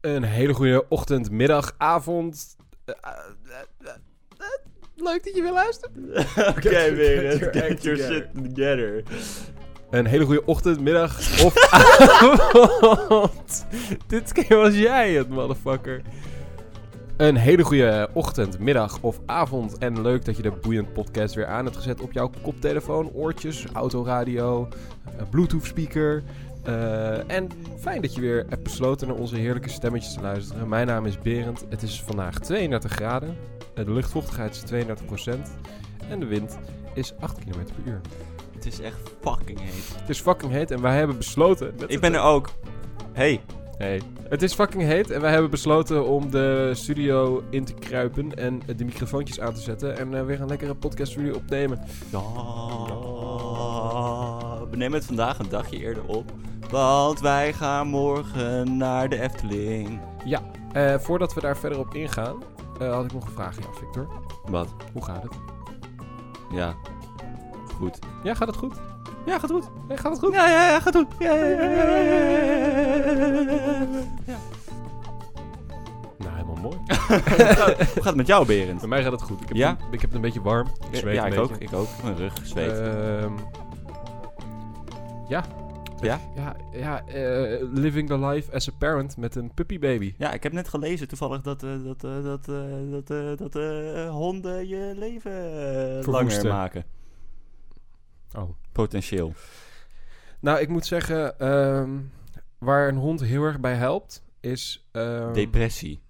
Een hele goede ochtend, middag, avond. Leuk dat je weer luistert. Oké, Get weer. your Get, your together. shit together. Een hele goede ochtend, middag of avond. Dit keer was jij het, motherfucker. Een hele goede ochtend, middag of avond. En leuk dat je de Boeiend Podcast weer aan hebt gezet op jouw koptelefoon, oortjes, autoradio, eh, Bluetooth speaker. Eh, en fijn dat je weer hebt besloten naar onze heerlijke stemmetjes te luisteren. Mijn naam is Berend. Het is vandaag 32 graden. Eh, De luchtvochtigheid is 32%. En de wind is 8 km per uur. Het is echt fucking heet. Het is fucking heet en wij hebben besloten... Ik ben er ook. Hey. Hey. Het is fucking heet en wij hebben besloten om de studio in te kruipen en de microfoontjes aan te zetten en eh, weer een lekkere podcast voor jullie opnemen. Ja. We nemen het vandaag een dagje eerder op. Want wij gaan morgen naar de Efteling. Ja, eh, voordat we daar verder op ingaan, eh, had ik nog een vraag aan jou, Victor. Wat? Hoe gaat het? Ja. Goed. Ja, gaat het goed? Ja, gaat goed. Nee, gaat het goed? Ja, ja, ja, gaat goed. Ja, ja, ja, ja, ja, ja. Nou, helemaal mooi. Hoe gaat het met jou, Berend? Bij mij gaat het goed. Ik heb, Ja? een, ik heb het een beetje warm. Ik zweet ja, een ik beetje. ook. Ik ook. Mijn rug zweet. Ehm, ja. Ja? Ja, ja eh, living the life as a parent met een puppy baby. Ja, ik heb net gelezen toevallig dat, eh, dat, eh, dat, dat, dat honden je leven langer maken. Oh. Potentieel. Nou, ik moet zeggen, ehm, waar een hond heel erg bij helpt, is ehm, Depressie.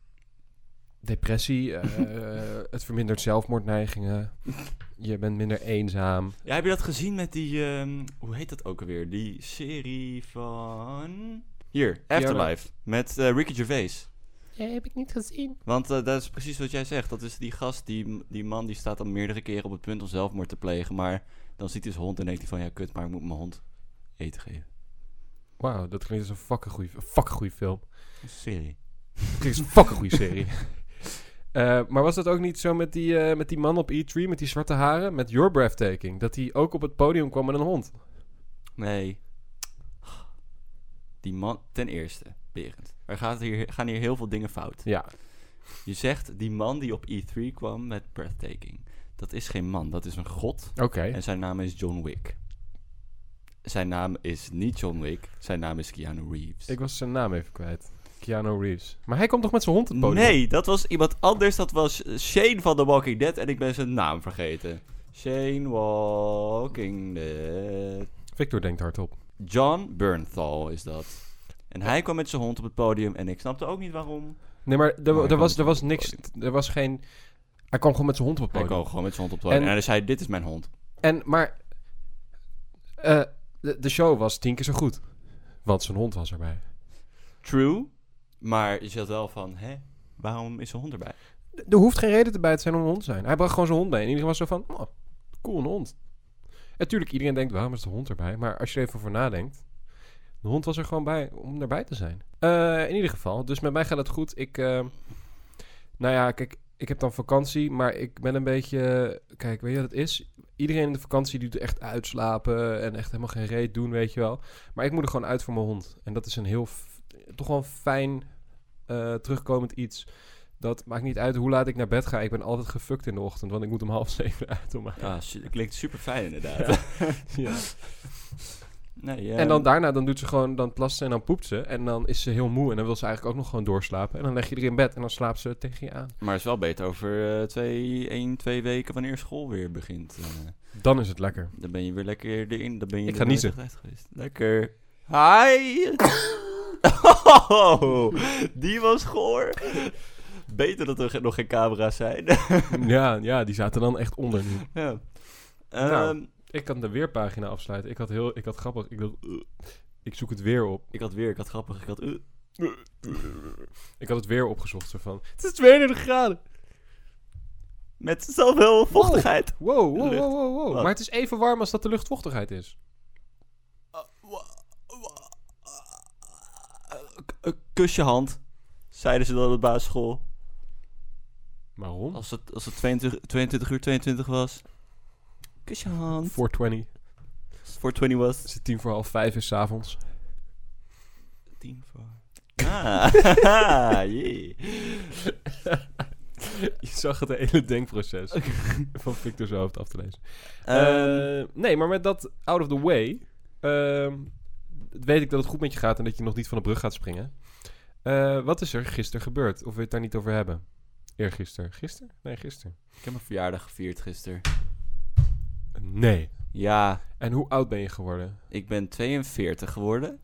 depressie. het vermindert zelfmoordneigingen. Je bent minder eenzaam. Ja, heb je dat gezien met die, ehm, hoe heet dat ook alweer? Die serie van... Hier, Afterlife. Met eh, Ricky Gervais. Ja, heb ik niet gezien. Want eh, dat is precies wat jij zegt. Dat is die gast, die, die man, die staat dan meerdere keren op het punt om zelfmoord te plegen. Maar dan ziet hij zijn hond en denkt hij van, ja kut, maar ik moet mijn hond eten geven. Wauw, dat klinkt als een fucking goede, fucking goede film. Een serie. Dat klinkt als een fucking goede serie. Eh, maar was dat ook niet zo met die, eh, met die man op E3 met die zwarte haren? Met Your Breathtaking. Dat hij ook op het podium kwam met een hond. Nee. Die man, ten eerste, Berend. Er gaat hier, gaan hier heel veel dingen fout. Ja. Je zegt, die man die op E3 kwam met Breathtaking. Dat is geen man, dat is een god. Oké. En zijn naam is John Wick. Zijn naam is niet John Wick, zijn naam is Keanu Reeves. Ik was zijn naam even kwijt. Keanu Reeves. Maar hij komt toch met zijn hond het podium? nee, dat was iemand anders. Dat was Shane van The Walking Dead en ik ben zijn naam vergeten. Shane Walking Dead. Victor denkt hardop. John Bernthal is dat. En hij kwam met zijn hond op het podium en ik snapte ook niet waarom. Nee, maar er, hij er, was, er was niks. op Er was geen. Hij kwam gewoon met zijn hond op het Hij podium. kwam gewoon met zijn hond op het podium. En- En, hij zei, dit is mijn hond. En, maar. eh, de, de show was tien keer zo goed. Want zijn hond was erbij. True, maar je zegt wel van, hè, waarom is zijn hond erbij? Er hoeft geen reden erbij te zijn om een hond te zijn. Hij bracht gewoon zijn hond mee. En iedereen was zo van. Oh, cool, een hond. Natuurlijk, iedereen denkt, waarom is de hond erbij? Maar als je er even voor nadenkt. De hond was er gewoon bij om erbij te zijn. Eh, in ieder geval. Dus met mij gaat het goed. Ik. eh, nou ja, kijk. Ik heb dan vakantie, maar ik ben een beetje... Kijk, weet je wat het is? Iedereen in de vakantie doet echt uitslapen en echt helemaal geen reet doen, weet je wel. Maar ik moet er gewoon uit voor mijn hond. En dat is een heel, toch wel een fijn eh, terugkomend iets. Dat maakt niet uit hoe laat ik naar bed ga. Ik ben altijd gefukt in de ochtend, want ik moet om half zeven uit om Ja, dat klinkt super fijn inderdaad. ja. Nee. En dan daarna, dan doet ze gewoon, dan plast ze en dan poept ze. En dan is ze heel moe en dan wil ze eigenlijk ook nog gewoon doorslapen. En dan leg je er in bed en dan slaapt ze tegen je aan. Maar het is wel beter over eh, twee, één, twee weken wanneer school weer begint. eh. Dan is het lekker. dan ben je weer lekker erin. Dan ben je Ik ga uit geweest. Lekker. Hi! Oh, die was goor. Beter dat er nog geen camera's zijn. ja, ja, die zaten dan echt onder nu. ja. Nou. Ehm, Ik kan de weerpagina afsluiten. Ik had heel, ik had grappig. Ik dacht, ik zoek het weer op. ik had weer, ik had grappig, ik had... eh. Ik had het weer opgezocht. Zo van, het is 32 graden. met zoveel vochtigheid. Wow, wow, wow, wow? Maar het is even warm als dat de luchtvochtigheid is. K- Kus je hand, zeiden ze dan op de basisschool. Waarom? Als het, als het 22, 22 uur 22 was. Kus je hand. 420. Als het 420 was. Als het tien voor half vijf is 's avonds. 10 voor. Ah. Je zag het hele denkproces van Victor's hoofd af te lezen. Eh, nee, maar met dat out of the way... ehm, weet ik dat het goed met je gaat en dat je nog niet van de brug gaat springen. Eh, wat is er gisteren gebeurd? Of wil je het daar niet over hebben? Eergisteren. Gisteren? Nee, gisteren. ik heb mijn verjaardag gevierd gisteren. Nee. Ja, En hoe oud ben je geworden? ik ben 42 geworden.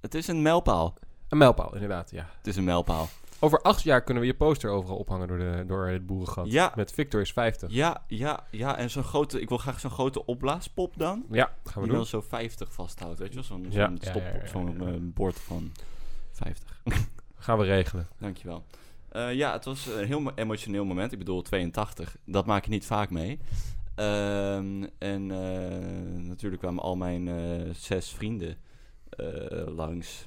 Het is een mijlpaal. Een mijlpaal, inderdaad, ja. Het is een mijlpaal. Over acht jaar kunnen we je poster overal ophangen door, de, door het boerengat. Ja. Met Victor is 50. Ja, ja, ja. En zo'n grote... Ik wil graag zo'n grote opblaaspop dan. Ja, gaan we Die doen. dan zo 50 vasthoudt, weet je wel? Zo'n Ja, stop, ja, zo'n eh, bord van 50. Gaan we regelen. Dankjewel. Eh ja, het was een heel mo- emotioneel moment. Ik bedoel, 82. Dat maak je niet vaak mee. Ehm, en eh, natuurlijk kwamen al mijn zes vrienden langs.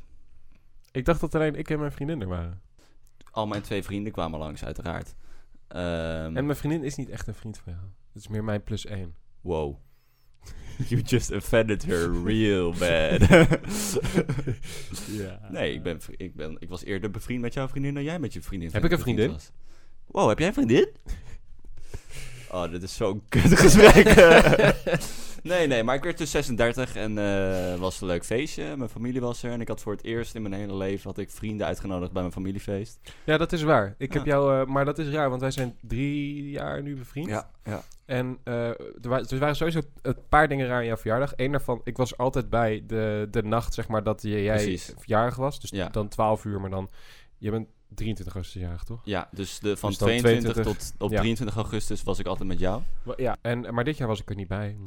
Ik dacht dat alleen ik en mijn vriendin er waren. Al mijn twee vrienden kwamen langs, uiteraard. Ehm, En mijn vriendin is niet echt een vriend van jou. Het is meer mijn plus één. Wow. You just offended her real bad. Ja. nee, ik, ben, ik, ben, ik was eerder bevriend met jouw vriendin dan jij met je vriendin. Heb ik een vriendin? Wow, heb jij een vriendin? Oh, dit is zo'n kut gesprek. nee, nee, maar ik werd dus 36 en eh was een leuk feestje. Mijn familie was er en ik had voor het eerst in mijn hele leven had ik vrienden uitgenodigd bij mijn familiefeest. Ja, dat is waar. Ik heb Ja. jou... eh, maar dat is raar, want wij zijn drie jaar nu bevriend. ja. En eh, er, wa- er waren sowieso een paar dingen raar aan jouw verjaardag. Eén daarvan, ik was altijd bij de, de nacht, zeg maar, dat jij Precies. verjaardag was. Dus Ja. dan 12 uur, maar dan... Je bent 23 augustus jarig, toch? Ja, dus de, van Dus dan 22 22, tot op ja. 23 augustus was ik altijd met jou. Ja, en, maar dit jaar was ik er niet bij.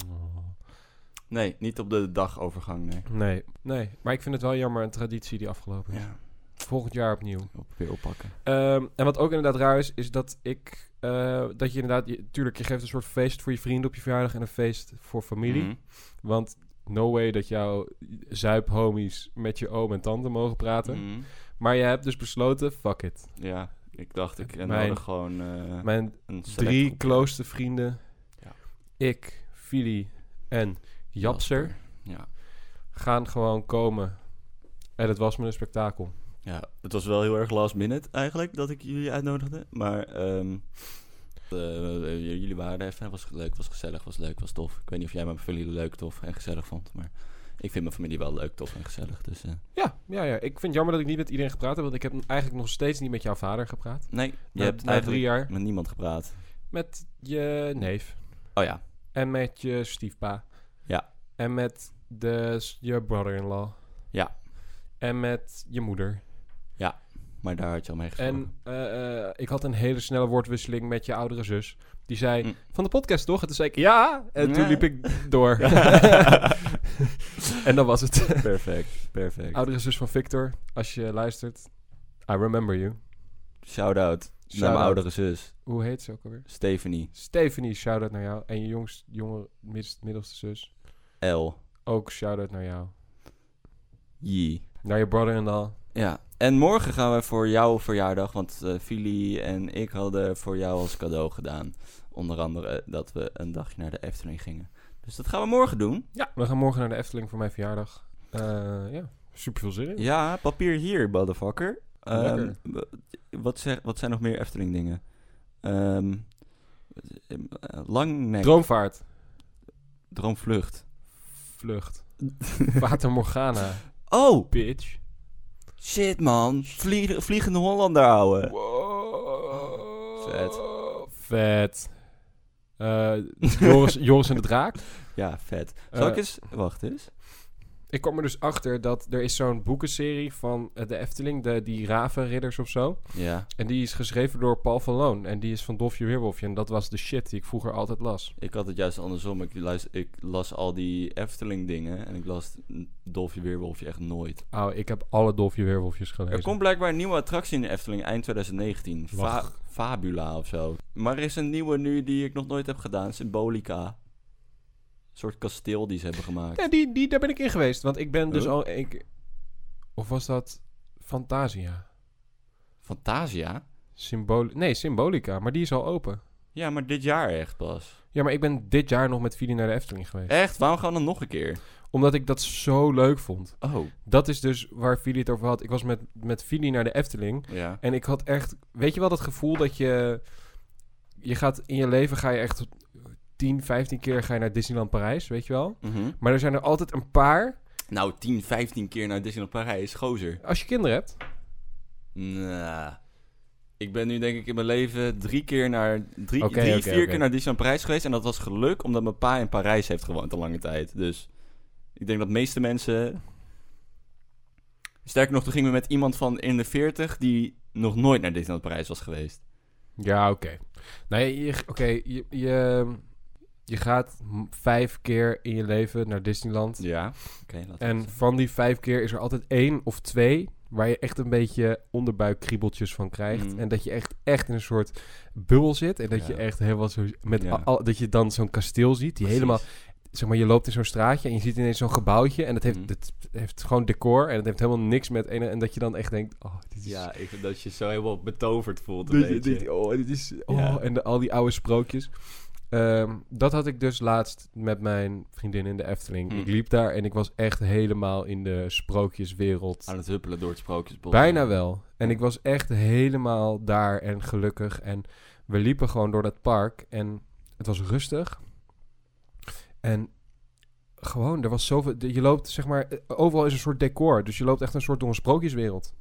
Nee, niet op de dagovergang, nee. Nee, nee. Maar ik vind het wel jammer, een traditie die afgelopen is. Ja, Volgend jaar opnieuw. op, weer oppakken. Ehm, en wat ook inderdaad raar is, is dat ik... eh, dat je inderdaad... Je, tuurlijk, je geeft een soort feest voor je vrienden op je verjaardag... en een feest voor familie. Mhm. Want no way dat jouw zuiphomies met je oom en tante mogen praten. Mhm. Maar je hebt dus besloten, fuck it. Ja, ik dacht, ik en Mijn- gewoon eh, Mijn drie closeste vrienden... Ja. Ik, Fili en Japser... Ja. gaan gewoon komen. En het was me een spektakel. ja, het was wel heel erg last minute eigenlijk dat ik jullie uitnodigde. Maar eh, jullie waren er even. was leuk, was gezellig, was leuk, was tof. Ik weet niet of jij mijn familie leuk, tof en gezellig vond. Maar ik vind mijn familie wel leuk, tof en gezellig. Dus eh, Ja, ja, ja. Ik vind het jammer dat ik niet met iedereen gepraat heb. Want ik heb eigenlijk nog steeds niet met jouw vader gepraat. nee, je hebt na drie jaar. met niemand gepraat. Met je neef. Oh ja, En met je stiefpa. Ja. En met de, je brother-in-law. Ja. En met je moeder. maar daar had je al mee gesproken. En eh, eh, ik had een hele snelle woordwisseling met je oudere zus. Die zei, Mm. van de podcast toch? En toen zei ik, ja. En toen liep ik door. en dan was het. perfect, perfect. Oudere zus van Victor, als je luistert. I remember you. Shout-out naar mijn oudere zus, Hoe heet ze ook alweer? Stephanie Stephanie, shout-out naar jou. En je jongst, jonge, middelst- middelste zus. L. Ook shout-out naar jou. Yee. Naar je brother-in-law. Ja, en morgen gaan we voor jouw verjaardag, want eh Fili en ik hadden voor jou als cadeau gedaan. Onder andere dat we een dagje naar de Efteling gingen. Dus dat gaan we morgen doen. Ja, we gaan morgen naar de Efteling voor mijn verjaardag. Eh, ja, super veel zin in. Ja, papier hier, motherfucker. Ehm, wat, zeg, wat zijn nog meer Efteling dingen? Ehm Langnek, Droomvaart. Droomvlucht. Vlucht. Fata Morgana. Oh, Bitch. Shit man. Vlieg, vliegende Hollander houden. Wow. Vet. Vet. Eh, Joris, Joris en de Draak. Ja, vet. Zal ik Eh, eens... Wacht eens. Ik kwam er dus achter dat er is zo'n boekenserie van eh, de Efteling, de, die Ravenridders of zo. Ja, En die is geschreven door Paul van Loon. En die is van Dolfje Weerwolfje. En dat was de shit die ik vroeger altijd las. ik had het juist andersom. Ik, luister, ik las al die Efteling dingen en ik las Dolfje Weerwolfje echt nooit. Oh, ik heb alle Dolfje Weerwolfjes gelezen. Er komt blijkbaar een nieuwe attractie in de Efteling eind 2019. Fa Lach. Fabula of zo. Maar er is een nieuwe nu die ik nog nooit heb gedaan. Symbolica. Soort kasteel die ze hebben gemaakt. Ja, die, die, daar ben ik in geweest. Want ik ben dus Oh. al... Ik, of was dat Fantasia? Fantasia? Symbol nee, Symbolica. Maar die is al open. Ja, maar dit jaar echt pas. Ja, maar ik ben dit jaar nog met Fili naar de Efteling geweest. Echt? Waarom gaan we dan nog een keer? Omdat ik dat zo leuk vond. Oh, Dat is dus waar Fili het over had. Ik was met, met Fili naar de Efteling. ja. En ik had echt... Weet je wel dat gevoel dat je... Je gaat in je leven ga je echt 10, 15 keer ga je naar Disneyland Parijs, weet je wel? Mhm. Maar er zijn er altijd een paar... Nou, 10, 15 keer naar Disneyland Parijs, gozer. Als je kinderen hebt... Nou, ik ben nu denk ik in mijn leven drie keer naar... Drie, Oké, drie oké, vier oké. keer naar Disneyland Parijs geweest. En dat was geluk, omdat mijn pa in Parijs heeft gewoond een lange tijd. Dus ik denk dat de meeste mensen... Sterker nog, toen gingen we met iemand van in de 40 die nog nooit naar Disneyland Parijs was geweest. Ja, oké. Nee, je, oké, je, je, je gaat vijf keer in je leven naar Disneyland. Ja. En van die vijf keer is er altijd één of twee waar je echt een beetje onderbuikkriebeltjes van krijgt. Mhm. En dat je echt, echt in een soort bubbel zit. En dat je echt helemaal zo... Met Ja. al, al- dat je dan zo'n kasteel ziet die Precies. helemaal... Zeg maar, je loopt in zo'n straatje en je ziet ineens zo'n gebouwtje. En dat heeft, Mhm. het heeft gewoon decor. En het heeft helemaal niks met... Ene, en dat je dan echt denkt... Oh, dit is... Ja, ik vind dat je zo helemaal betoverd voelt. Dit- dit- dit- oh, dit is... Oh, Ja. en de, al die oude sprookjes. Ehm, dat had ik dus laatst met mijn vriendin in de Efteling. Hm. Ik liep daar en ik was echt helemaal in de sprookjeswereld. Aan het huppelen door het sprookjesbos. Bijna wel. En ik was echt helemaal daar en gelukkig. En we liepen gewoon door dat park en het was rustig. En gewoon, er was zoveel... Je loopt, zeg maar, eh, overal is een soort decor. Dus je loopt echt een soort door een sprookjeswereld.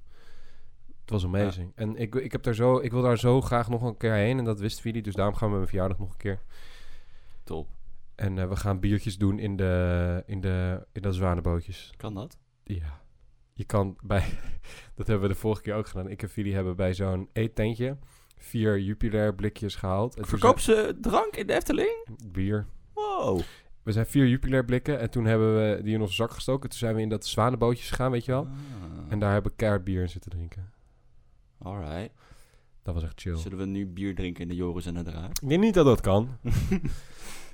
Het was amazing. En ik, ik, heb daar zo, ik wil daar zo graag nog een keer heen. En dat wist Vili, dus daarom gaan we met mijn verjaardag nog een keer. Top. En eh, we gaan biertjes doen in de, in de, in de zwanenbootjes. Kan dat? Ja. Je kan bij... dat hebben we de vorige keer ook gedaan. Ik en Fili hebben bij zo'n eettentje vier Jupiler blikjes gehaald. En Verkoop ze drank in de Efteling? Bier. Wow. We zijn vier Jupiler blikken en toen hebben we die in onze zak gestoken. Toen zijn we in dat zwanenbootje gegaan, weet je wel. Ah. En daar hebben we keihard bier in zitten drinken. Alright. Dat was echt chill. Zullen we nu bier drinken in de Joris en de Draak? Ik denk niet dat dat kan.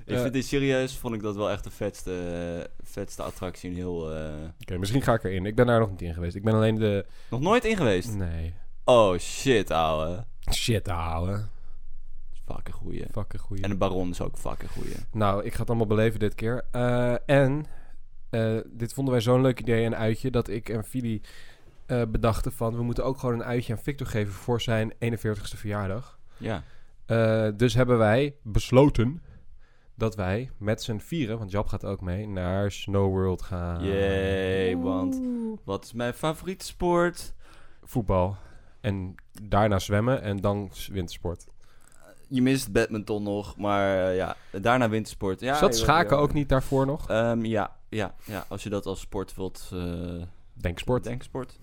ik Eh. vind dit serieus, vond ik dat wel echt de vetste, eh, vetste attractie in heel... eh, Oké, misschien ga ik erin. Ik ben daar nog niet in geweest. Ik ben alleen de... Nog nooit in geweest? Nee. Oh shit, ouwe. Shit, ouwe. Fucking goeie. Fucking goeie. En de Baron is ook fucking goeie. Nou, ik ga het allemaal beleven dit keer. Eh, en eh, dit vonden wij zo'n leuk idee, een uitje, dat ik en Fili eh, bedachten van... we moeten ook gewoon een uitje aan Victor geven voor zijn 41ste verjaardag. Ja. Eh, dus hebben wij besloten dat wij met z'n vieren, want Jab gaat ook mee, naar Snow World gaan. Yay, want wat is mijn favoriete sport? Voetbal. En daarna zwemmen en dan wintersport. Je mist badminton nog, maar eh, ja, daarna wintersport. Ja, Zat schaken ja. ook niet daarvoor nog? Ehm, ja, ja, ja, als je dat als sport wilt... eh Denksport. Denksport.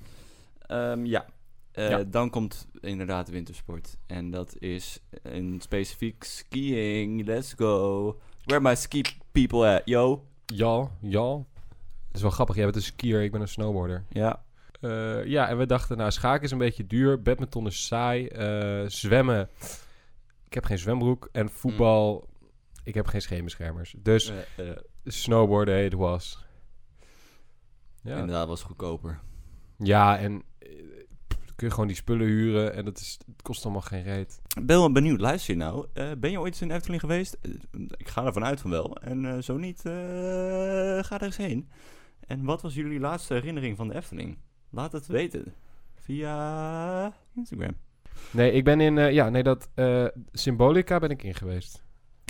Ehm, ja. Eh, Ja. Dan komt inderdaad wintersport. En dat is een specifiek skiing. Let's go. Where my ski people at, yo? Ja, ja. Dat is wel grappig. Jij bent een skier, ik ben een snowboarder. Ja. Eh, ja, en we dachten, nou, schaken is een beetje duur. Badminton is saai. eh, zwemmen. Ik heb geen zwembroek. En voetbal. Ik heb geen scheenbeschermers. Dus snowboarden, het was. Ja, Inderdaad, was goedkoper. ja en kun je gewoon die spullen huren. En dat is, het kost allemaal geen reet. Ik ben wel benieuwd. Luister je nou. eh, ben je ooit eens in Efteling geweest? Eh, ik ga ervan uit van wel. En eh, zo niet, eh, ga er eens heen. En wat was jullie laatste herinnering van de Efteling? Laat het weten. Via Instagram. Nee, ik ben in... eh, ja, nee, dat... eh, Symbolica ben ik in geweest.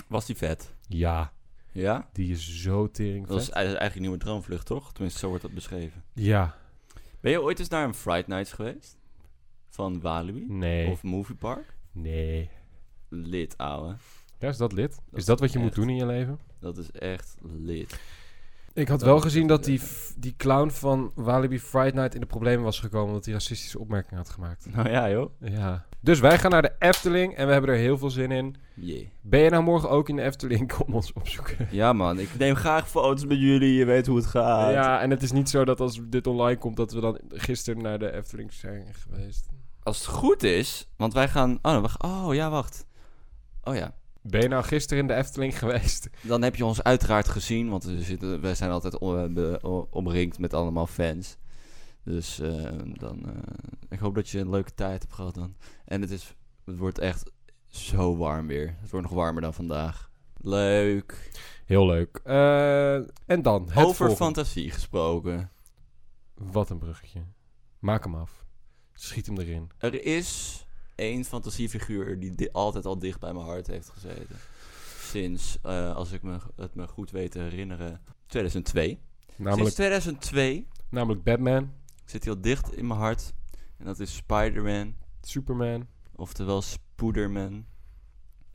Was die vet? Ja, Ja? die is zo tering Dat was vet. eigenlijk een nieuwe droomvlucht, toch? Tenminste, zo wordt dat beschreven. Ja, Ben je ooit eens naar een Fright Nights geweest? Van Walibi? nee, Of Movie Park? nee. Lit, ouwe. Ja, is dat lid? Dat is dat wat je moet doen in je leven? Dat is echt lit. Ik had Dat wel gezien dat die, die clown van Walibi Friday Night in de problemen was gekomen omdat hij racistische opmerkingen had gemaakt. Nou ja, joh. Ja. Dus wij gaan naar de Efteling en we hebben er heel veel zin in. Yeah. Ben je nou morgen ook in de Efteling? Kom ons opzoeken. Ja, man. Ik neem graag foto's met jullie. Je weet hoe het gaat. Ja, en het is niet zo dat als dit online komt dat we dan gisteren naar de Efteling zijn geweest. Als het goed is, want wij gaan... Oh, we gaan- oh ja, wacht. Oh ja. Ben je nou gisteren in de Efteling geweest? Dan heb je ons uiteraard gezien, want we zitten, wij zijn altijd om- omringd met allemaal fans. Dus eh, dan, eh, ik hoop dat je een leuke tijd hebt gehad dan. En het, is, het wordt echt Zo warm weer. Het wordt nog warmer dan vandaag. Leuk. Heel leuk. Eh, en dan, het Over volgende. fantasie gesproken. Wat een bruggetje. Maak hem af. Schiet hem erin. Er is één fantasiefiguur die di- altijd al dicht bij mijn hart heeft gezeten. Sinds, eh, als ik me, het me goed weet te herinneren, 2002. Namelijk, Sinds 2002 namelijk Batman, zit al dicht in mijn hart. En dat is Spider-Man, Superman. oftewel Spooderman.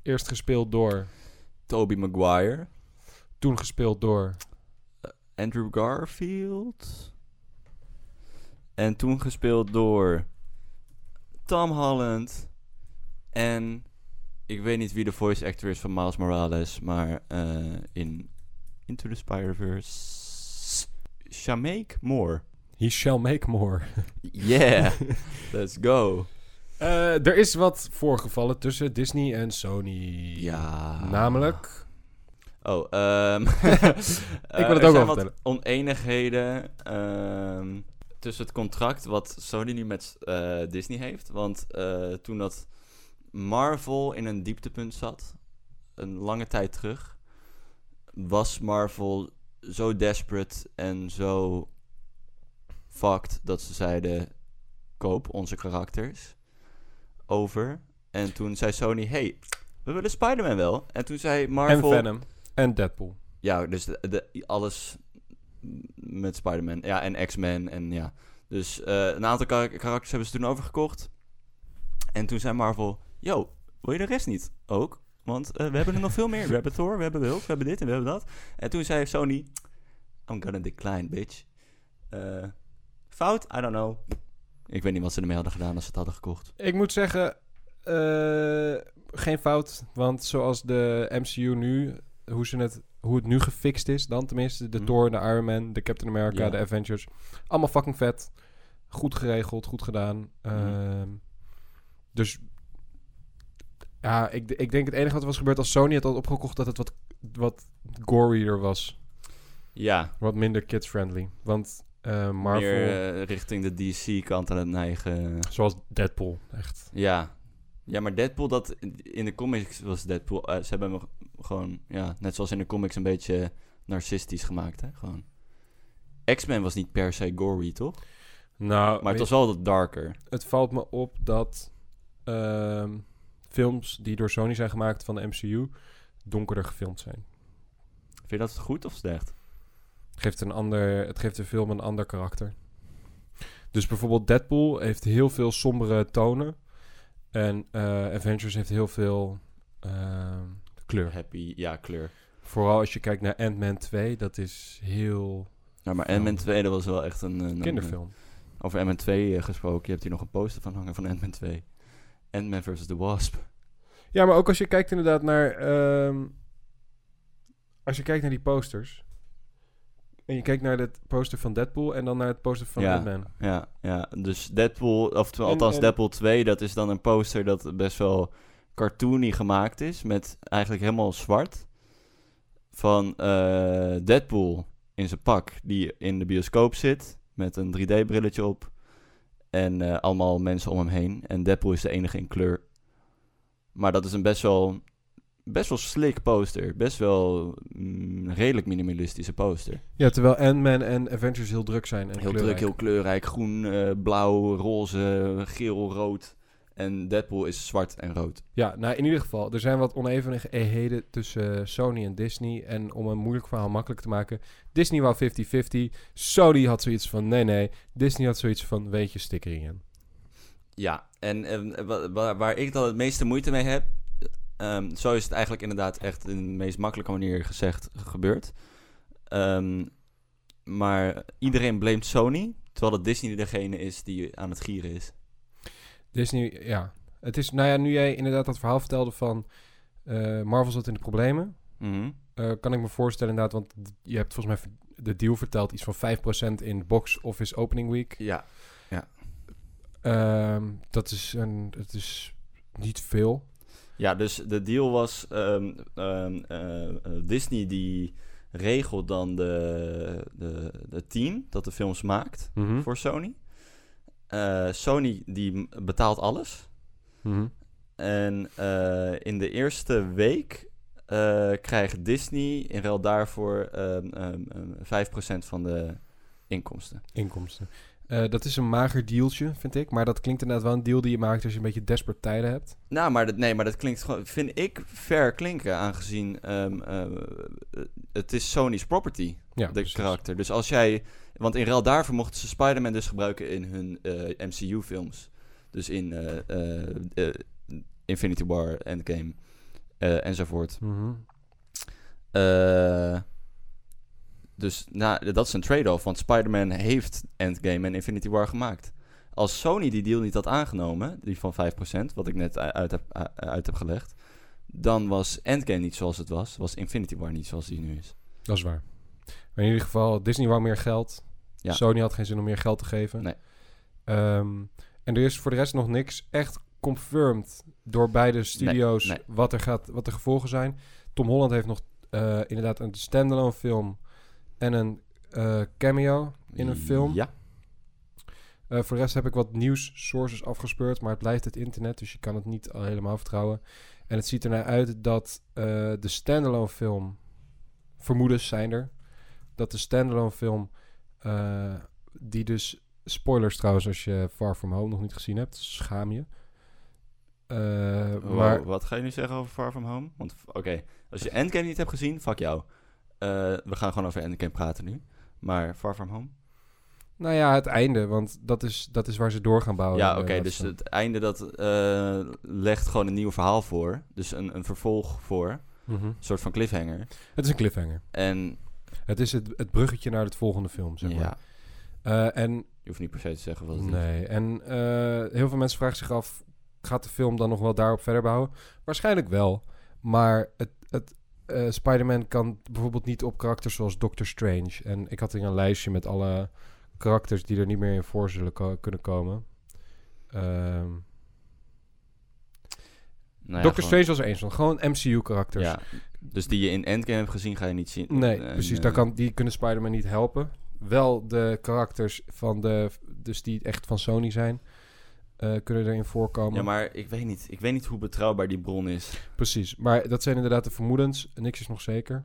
Eerst gespeeld door, Tobey Maguire. toen gespeeld door. Andrew Garfield. En toen gespeeld door Tom Holland. En ik weet niet wie de voice actor is van Miles Morales, maar eh, in Into the Spider-Verse. Shameik Moore. He shall make more. Yeah, let's go. Eh, er is wat voorgevallen tussen Disney en Sony. Ja. Namelijk. Oh, ehm Ik wil het ook zijn wel wat vertellen. oneenigheden ehm, tussen het contract wat Sony nu met eh, Disney heeft. Want eh, toen dat Marvel in een dieptepunt zat, een lange tijd terug, was Marvel zo desperate en zo fucked dat ze zeiden: koop onze karakters over. En toen zei Sony: hey, we willen Spider-Man wel. En toen zei En Marvel. Venom. En Deadpool. Ja, dus de, de- alles met Spider-Man. Ja, en X-Men. En ja. Dus eh, een aantal kar- karakters hebben ze toen overgekocht. En toen zei Marvel: Yo, wil je de rest niet ook? Want eh, we hebben er nog veel meer. We hebben Thor, we hebben Hulk, we hebben dit en we hebben dat. En toen zei Sony: I'm gonna decline, bitch. Eh, fout? I don't know. Ik weet niet wat ze ermee hadden gedaan als ze het hadden gekocht. Ik moet zeggen, eh, geen fout. Want zoals de MCU nu, hoe, ze het, hoe het nu gefixt is, dan tenminste. De Mhm. Thor, de Iron Man, de Captain America, Ja. de Avengers. Allemaal fucking vet. Goed geregeld, goed gedaan. Mhm. Ehm, dus ja, ik, ik denk het enige wat er was gebeurd als Sony het had opgekocht, dat het wat, wat gorier was. Ja, Wat minder kids-friendly. Want eh, Marvel, meer eh, richting de DC-kant aan het neigen. zoals Deadpool, echt. Ja. Ja, maar Deadpool, dat in de comics was Deadpool. eh, ze hebben hem gewoon, ja, net zoals in de comics, een beetje narcistisch gemaakt, hè? Gewoon. X-Men was niet per se gory, toch? Nou, Maar het was wel wat darker. het valt me op dat ehm, films die door Sony zijn gemaakt van de MCU donkerder gefilmd zijn. Vind je dat goed of slecht? Geeft, een ander, het geeft de film een ander karakter. Dus bijvoorbeeld Deadpool heeft heel veel sombere tonen. En eh, Avengers heeft heel veel ehm, kleur. Happy, ja, kleur. Vooral als je kijkt naar Ant-Man 2, dat is heel Nou, maar Ja. Ant-Man 2, dat was wel echt een... een- kinderfilm. over Ant-Man 2 eh, gesproken, je hebt hier nog een poster van hangen van Ant-Man 2. Ant-Man versus the Wasp. Ja, maar ook als je kijkt inderdaad naar... ehm, als je kijkt naar die posters... En je kijkt naar het poster van Deadpool... en dan naar het poster van Ja. Ant-Man. Ja, ja, dus Deadpool, of En- althans en- Deadpool 2, dat is dan een poster dat best wel cartoony gemaakt is, met eigenlijk helemaal zwart. Van eh, Deadpool in zijn pak, die in de bioscoop zit, met een 3D-brilletje op. En eh, allemaal mensen om hem heen. En Deadpool is de enige in kleur. Maar dat is een best wel, best wel slick poster. Best wel mm, redelijk minimalistische poster. Ja, terwijl Ant-Man en Avengers heel druk zijn. En Heel kleurrijk. druk, heel kleurrijk. Groen, eh, blauw, roze, geel, rood. En Deadpool is zwart en rood. Ja, nou in ieder geval, er zijn wat onevenheden tussen Sony en Disney. En om een moeilijk verhaal makkelijk te maken, Disney wou 50-50. Sony had zoiets van, nee nee. Disney had zoiets van, weet je, sticker in. Ja, en eh, wa- wa- waar ik dan het meeste moeite mee heb... ehm, zo is het eigenlijk inderdaad echt in de meest makkelijke manier gezegd gebeurd. Ehm, maar iedereen blamt Sony, terwijl het Disney degene is die aan het gieren is. Disney, ja. Het is, nou ja, nu jij inderdaad dat verhaal vertelde van eh, Marvel zat in de problemen. Mhm. eh, kan ik me voorstellen inderdaad, want je hebt volgens mij de deal verteld iets van 5% in box office opening week. Ja, Ehm, dat is een, het is niet veel. Ja, dus de deal was... ehm, ehm, eh, eh, Disney die regelt dan de, de, de team dat de films maakt voor Sony. Eh, Sony die betaalt alles. Mhm. En in de eerste week krijgt Disney in ruil daarvoor ehm, ehm, 5% van de inkomsten. Inkomsten. Eh, dat is een mager dealtje, vind ik. Maar dat klinkt inderdaad wel een deal die je maakt als je een beetje desperate tijden hebt. Nou, maar dat, nee, maar dat klinkt gewoon, vind ik, fair klinken, aangezien ehm, eh, het is Sony's property, Ja, de precies. karakter. Dus als jij, want in ruil daarvoor mochten ze Spider-Man dus gebruiken in hun eh, MCU-films. Dus in Infinity War, Endgame enzovoort. Eh, dus nou, dat is een trade-off, want Spider-Man heeft Endgame en Infinity War gemaakt. Als Sony die deal niet had aangenomen, die van 5%, wat ik net uit heb, uit heb gelegd, dan was Endgame niet zoals het was, was Infinity War niet zoals die nu is. Dat is waar. Maar in ieder geval, Disney wou meer geld. Ja. Sony had geen zin om meer geld te geven. Nee. Ehm, en er is voor de rest nog niks echt confirmed door beide studio's nee. Wat, er gaat, wat de gevolgen zijn. Tom Holland heeft nog eh, inderdaad een standalone film en een eh, cameo in een film. Ja, Eh, voor de rest heb ik wat nieuws sources afgespeurd, maar het blijft het internet, dus je kan het niet al helemaal vertrouwen. En het ziet ernaar uit dat eh, de standalone film, vermoedens zijn er, dat de standalone film, die dus, spoilers trouwens als je Far From Home nog niet gezien hebt, schaam je. Wow, maar wat ga je nu zeggen over Far From Home? Want oké, als je Endgame niet hebt gezien, fuck jou. Eh, we gaan gewoon over Endgame praten nu. Maar Far From Home? nou ja, het einde, want dat is, dat is waar ze door gaan bouwen. Ja, oké, dus het einde dat eh, legt gewoon een nieuw verhaal voor. Dus een, een vervolg voor. Mhm. Een soort van cliffhanger. Het is een cliffhanger. En Het is het, het bruggetje naar het volgende film, zeg maar. ja, Eh, en je hoeft niet per se te zeggen wat het is. Nee, en eh, heel veel mensen vragen zich af... gaat de film dan nog wel daarop verder bouwen? Waarschijnlijk wel. Maar het, het, eh, Spider-Man kan bijvoorbeeld niet op karakters zoals Doctor Strange. En ik had hier een lijstje met alle karakters... die er niet meer in voor zullen ko- kunnen komen. Ehm, Nou ja, Doctor gewoon- Strange was er één van. Gewoon MCU-karakters. Ja, dus die je in Endgame hebt gezien, ga je niet zien. Nee, En, precies. eh, Daar kan, die kunnen Spider-Man niet helpen. Wel de karakters van de... dus die echt van Sony zijn... eh, kunnen erin voorkomen. Ja, maar ik weet niet. Ik weet niet hoe betrouwbaar die bron is. Precies, maar dat zijn inderdaad de vermoedens. Niks is nog zeker.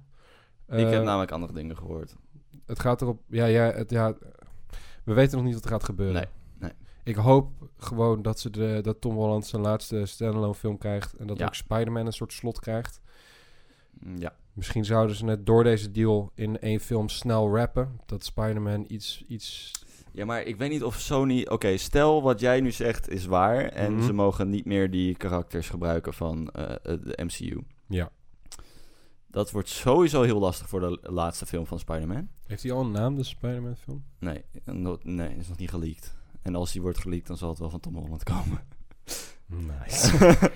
ik heb Eh, namelijk andere dingen gehoord. Het gaat erop... Ja, ja, het, ja, we weten nog niet wat er gaat gebeuren. Nee, nee. Ik hoop gewoon dat, ze de, dat Tom Holland zijn laatste standalone film krijgt... en dat Ja. ook Spider-Man een soort slot krijgt. Mm, Ja, Misschien zouden ze net door deze deal in één film snel rappen. Dat Spider-Man iets... iets Ja, maar ik weet niet of Sony... Oké, stel wat jij nu zegt is waar... en Mhm. ze mogen niet meer die karakters gebruiken van eh, eh, de MCU. ja. Dat wordt sowieso heel lastig voor de laatste film van Spider-Man. Heeft hij al een naam, de Spider-Man film? Nee, no- nee, is nog niet geleakt. En als die wordt geleakt, dan zal het wel van Tom Holland komen. Nice.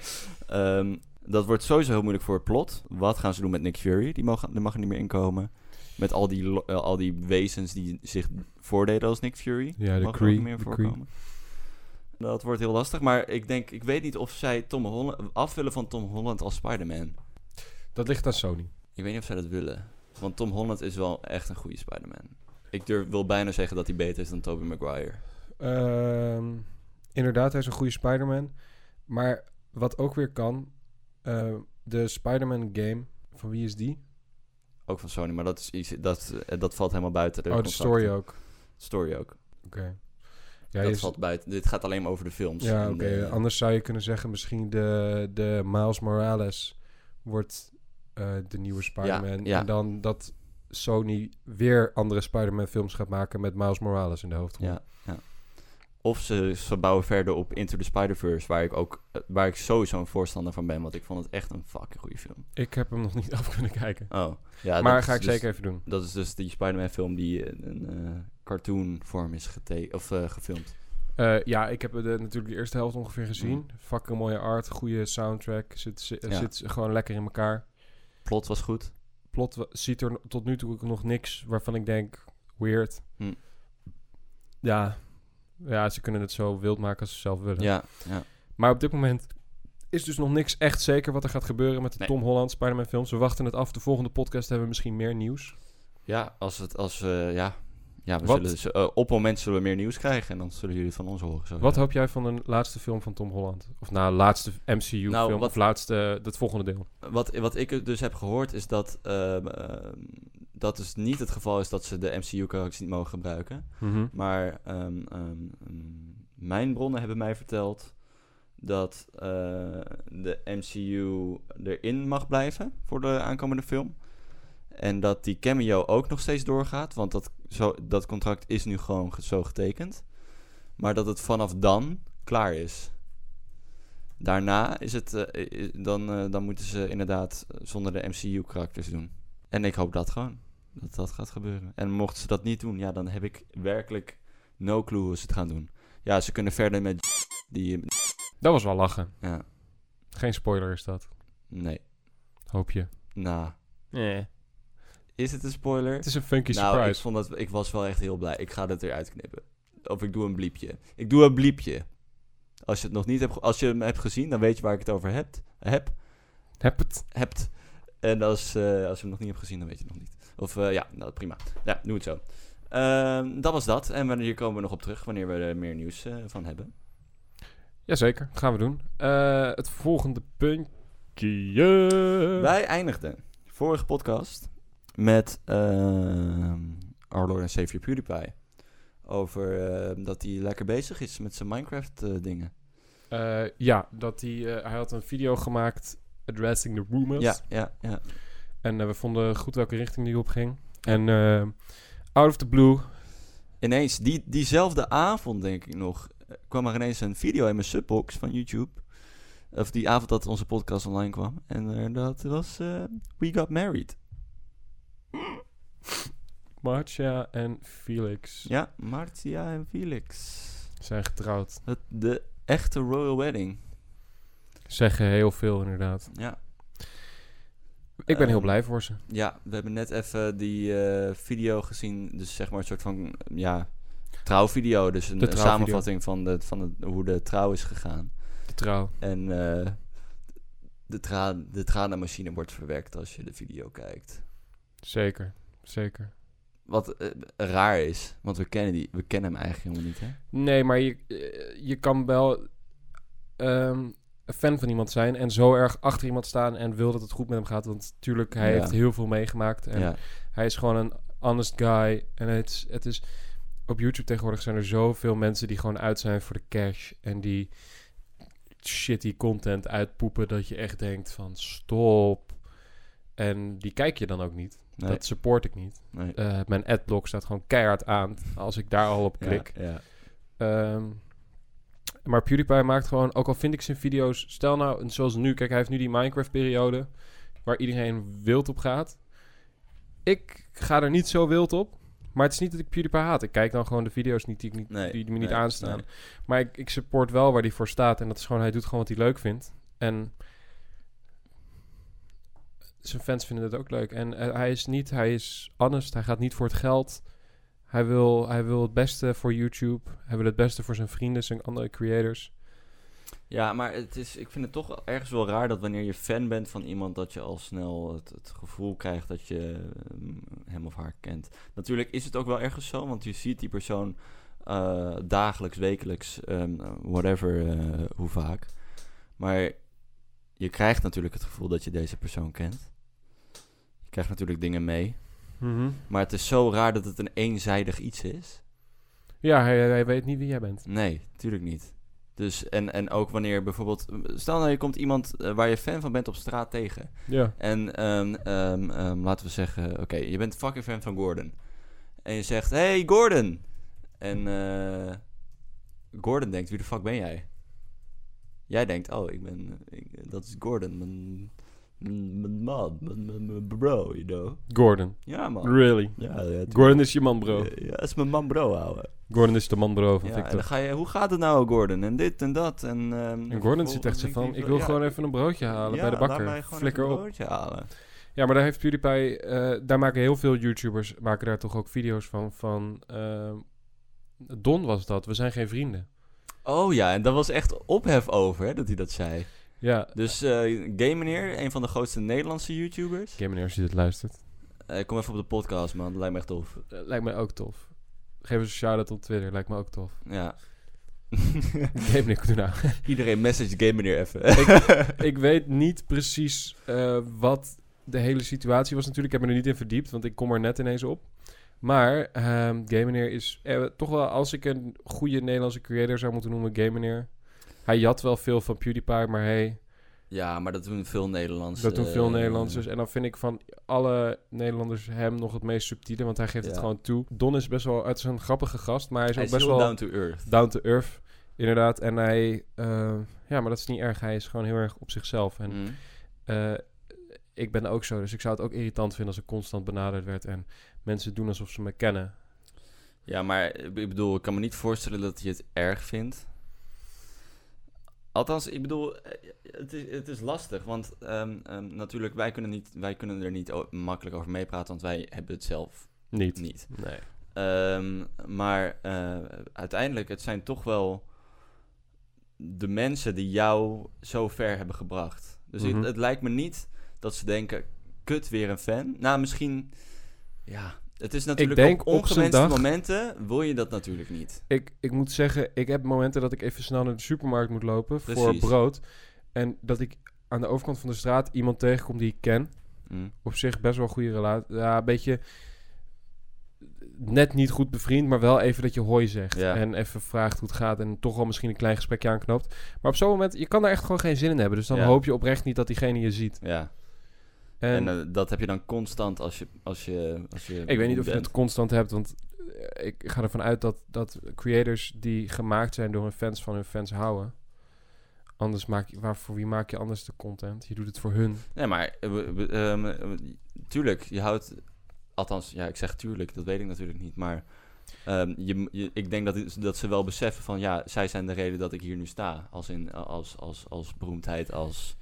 Ehm, dat wordt sowieso heel moeilijk voor het plot. Wat gaan ze doen met Nick Fury? Die, mogen, die mag er niet meer inkomen. Met al die, eh, al die wezens die zich voordeden als Nick Fury. Ja, de ook niet meer voorkomen. Dat wordt heel lastig. Maar ik denk, ik weet niet of zij Tom Holland, af willen van Tom Holland als Spider-Man. Dat ligt aan Sony. Ik weet niet of zij dat willen. Want Tom Holland is wel echt een goede Spider-Man. Ik durf, wil bijna zeggen dat hij beter is dan Tobey Maguire. Ehm, inderdaad, hij is een goede Spider-Man. Maar wat ook weer kan... eh, de Spider-Man game, van wie is die? Ook van Sony, maar dat, is iets, dat, eh, dat valt helemaal buiten de oh, de story ook. Story ook. Oké. Ja, dat valt buiten. Dit gaat alleen maar over de films. ja oké. Anders zou je kunnen zeggen... misschien de, de Miles Morales wordt eh, de nieuwe Spider-Man. ja. En dan dat Sony weer andere Spider-Man films gaat maken... met Miles Morales in de hoofdrol. ja, ja. Of ze, ze bouwen verder op Into the Spider-Verse, waar ik ook eh, waar ik sowieso een voorstander van ben, want ik vond het echt een fucking goede film. Ik heb hem nog niet af kunnen kijken. Oh, ja. maar ga ik dus- zeker even doen. Dat is dus die Spider-Man film die in een eh, cartoon vorm is gete of eh, gefilmd. Ja, ik heb de, natuurlijk de eerste helft ongeveer gezien. Mm. Fucking mooie art, goede soundtrack. Zit, zit, Ja. zit gewoon lekker in elkaar. Plot was goed. Plot wa- ziet er tot nu toe nog niks waarvan ik denk, weird. Hm. Ja. Ja, ze kunnen het zo wild maken als ze zelf willen. Ja, ja. Maar op dit moment is dus nog niks echt zeker wat er gaat gebeuren met de Nee. Tom Holland Spider-Man films. We wachten het af. De volgende podcast hebben we misschien meer nieuws. Ja, als het als eh, ja, Ja, we Wat- zullen, eh, op het moment zullen we meer nieuws krijgen en dan zullen jullie van ons horen. Zo. Wat hoop jij van de laatste film van Tom Holland? Of na laatste MCU Nou, film, wat- of laatste, het volgende deel? Wat, wat ik dus heb gehoord is dat ehm, ehm, dat dus niet het geval is dat ze de MCU-karakters niet mogen gebruiken. Mhm. Maar ehm, ehm, mm, mijn bronnen hebben mij verteld dat eh, de MCU erin mag blijven voor de aankomende film. En dat die cameo ook nog steeds doorgaat, want dat, zo, dat contract is nu gewoon ge- zo getekend. Maar dat het vanaf dan klaar is. Daarna is het, eh, dan, eh, dan moeten ze inderdaad zonder de MCU-karakters doen. En ik hoop dat gewoon, dat dat gaat gebeuren. En mochten ze dat niet doen, ja, dan heb ik werkelijk no clue hoe ze het gaan doen. Ja, ze kunnen verder met die... Dat was wel lachen. Ja, Geen spoiler is dat. nee. Hoop je. Nou, Nee. is het een spoiler? Het is een funky nou, ik, surprise. vond dat, ik was wel echt heel blij. Ik ga dat eruit knippen. Of ik doe een bliepje. Ik doe een bliepje. Als je het nog niet hebt, als je hem hebt gezien, dan weet je waar ik het over heb. Heb. Heb het. hebt. En als, eh, als je hem nog niet hebt gezien, dan weet je het nog niet. Of eh, ja, nou prima. Ja, doe het zo. Ehm, dat was dat. En wanneer- hier komen we nog op terug wanneer we er meer nieuws eh, van hebben. Jazeker, gaan we doen. Eh, het volgende puntje. Wij eindigden vorige podcast met ehm Our Lord and Savior PewDiePie. Over ehm, dat hij lekker bezig is met zijn Minecraft dingen. Eh, ja, dat hij, hij had een video gemaakt addressing the rumors. Ja, ja, ja. En eh, we vonden goed welke richting die op ging. En eh, out of the blue. Ineens, die, diezelfde avond denk ik nog, eh, kwam er ineens een video in mijn subbox van YouTube. Of die avond dat onze podcast online kwam. En dat was We Got Married. Marcia en Felix Ja, Martia en Felix. zijn getrouwd. Het, de echte royal wedding. Zeggen heel veel inderdaad. Ja. Ik ben heel Ehm, blij voor ze. Ja, we hebben net even die eh, video gezien. Dus zeg maar een soort van, ja, trouwvideo. Dus een, samenvatting van, de, van hoe de trouw is gegaan. De trouw. En eh, de, tra de tranenmachine wordt verwerkt als je de video kijkt. Zeker, zeker. Wat eh, raar is, want we kennen, die, we kennen hem eigenlijk helemaal niet, hè? Nee, maar je, je kan wel ehm, een fan van iemand zijn en zo erg achter iemand staan en wil dat het goed met hem gaat. Want natuurlijk, hij Ja. heeft heel veel meegemaakt en ja. hij is gewoon een honest guy. En het is, het is, op YouTube tegenwoordig zijn er zoveel mensen die gewoon uit zijn voor de cash en die shitty content uitpoepen dat je echt denkt van stop. En die kijk je dan ook niet. Nee, Dat support ik niet. nee. Eh, mijn adblock staat gewoon keihard aan als ik daar al op klik. Ja, ja. Maar PewDiePie maakt gewoon, ook al vind ik zijn video's, stel nou, zoals nu, kijk, hij heeft nu die Minecraft-periode waar iedereen wild op gaat. Ik ga er niet zo wild op, maar het is niet dat ik PewDiePie haat. Ik kijk dan gewoon de video's niet die, ik niet, Nee, die, me niet nee, aanstaan. nee. Maar ik, ik support wel waar hij voor staat en dat is gewoon, hij doet gewoon wat hij leuk vindt. En zijn fans vinden het ook leuk. En eh, hij is niet, hij is honest, hij gaat niet voor het geld. Hij wil, hij wil het beste voor YouTube. Hij wil het beste voor zijn vrienden, zijn andere creators. Ja, maar het is, ik vind het toch ergens wel raar dat wanneer je fan bent van iemand, dat je al snel het, gevoel krijgt dat je ehm, hem of haar kent. Natuurlijk is het ook wel ergens zo, want je ziet die persoon eh, dagelijks, wekelijks, ehm, whatever, eh, hoe vaak. Maar je krijgt natuurlijk het gevoel dat je deze persoon kent. Je krijgt natuurlijk dingen mee. Maar het is zo raar dat het een eenzijdig iets is. Ja, hij, hij weet niet wie jij bent. Nee, natuurlijk niet. Dus, en, en ook wanneer bijvoorbeeld... Stel nou, je komt iemand eh, waar je fan van bent op straat tegen. Ja. En ehm, ehm, ehm, laten we zeggen... Oké, je bent fucking fan van Gordon. En je zegt, hey Gordon! En eh, Gordon denkt, wie de fuck ben jij? Jij denkt, oh, ik ben... Ik, dat is Gordon, mijn... Mijn man, mijn, bro, you know. Gordon. Ja, man. Really? Ja, ja, Gordon is je man, bro. Ja, ja, dat is mijn man, bro, ouwe. Gordon is de man, bro van Ja, dan ga je, hoe gaat het nou, Gordon? En dit en dat. En, ehm, En Gordon zit echt zo van, ik wil ja, gewoon even een broodje halen bij de bakker. Flikker even op. een broodje halen. Ja, maar daar heeft PewDiePie... eh, daar maken heel veel YouTubers... maken daar toch ook video's van... van ehm, Don was dat. We zijn geen vrienden. Oh ja, en daar was echt ophef over, hè, dat hij dat zei. Ja, Dus eh Game Meneer, een van de grootste Nederlandse YouTubers. Oké, meneer, als je dit luistert. Eh, kom even op de podcast, man. Dat lijkt me echt tof. Eh, lijkt mij ook tof. Geef eens een shout-out op Twitter, lijkt me ook tof. Ja. Game Nick, doe nou. Iedereen message game meneer even. ik weet niet precies wat de hele situatie was natuurlijk. Ik heb me er niet in verdiept, want ik kom er net ineens op. Maar ehm Game Meneer is eh, toch wel, als ik een goede Nederlandse creator zou moeten noemen, Game Meneer. Hij jat wel veel van PewDiePie, maar hey, ja, maar dat doen veel Nederlanders. dat doen veel Nederlanders. En dan vind ik van alle Nederlanders hem nog het meest subtiele, want hij geeft het gewoon toe. Don is best wel, het is een grappige gast, maar hij is Hij ook is best wel down to earth. down to earth, inderdaad. En hij, eh, ja, maar dat is niet erg. Hij is gewoon heel erg op zichzelf. En Mm. eh, ik ben ook zo, dus ik zou het ook irritant vinden als ik constant benaderd werd en mensen doen alsof ze me kennen. Ja, maar ik bedoel, ik kan me niet voorstellen dat je het erg vindt. Althans, ik bedoel, eh, het is, het is lastig, want ehm, ehm, natuurlijk, wij kunnen, niet, wij kunnen er niet makkelijk over meepraten, want wij hebben het zelf Niet. niet. Nee. Ehm, maar eh, uiteindelijk, het zijn toch wel de mensen die jou zo ver hebben gebracht. Dus het- Mhm. het, lijkt me niet dat ze denken, kut, weer een fan. Nou, misschien, ja, het is natuurlijk denk op ongewenste dag- momenten wil je dat natuurlijk niet. Ik, ik moet zeggen, ik heb momenten dat ik even snel naar de supermarkt moet lopen voor brood. En dat ik aan de overkant van de straat iemand tegenkom die ik ken. Mm. Op zich best wel een goede relatie. Ja, een beetje net niet goed bevriend, maar wel even dat je hoi zegt. Ja. En even vraagt hoe het gaat en toch wel misschien een klein gesprekje aanknoopt. Maar op zo'n moment, je kan daar echt gewoon geen zin in hebben. Dus dan Ja. hoop je oprecht niet dat diegene je ziet. Ja, En, en, eh, dat heb je dan constant als je... Als je, als je ik weet niet of je het constant hebt, want eh, ik ga ervan uit dat, dat creators die gemaakt zijn door hun fans van hun fans houden. Anders maak je, waar, voor wie maak je anders de content? Je doet het voor hun. Nee, maar eh, tuurlijk, je houdt... Althans, ja, ik zeg tuurlijk, dat weet ik natuurlijk niet. Maar ehm, je, je- ik denk dat, dat ze wel beseffen van... Ja, zij zijn de reden dat ik hier nu sta. Als, in, als, als, als beroemdheid, als...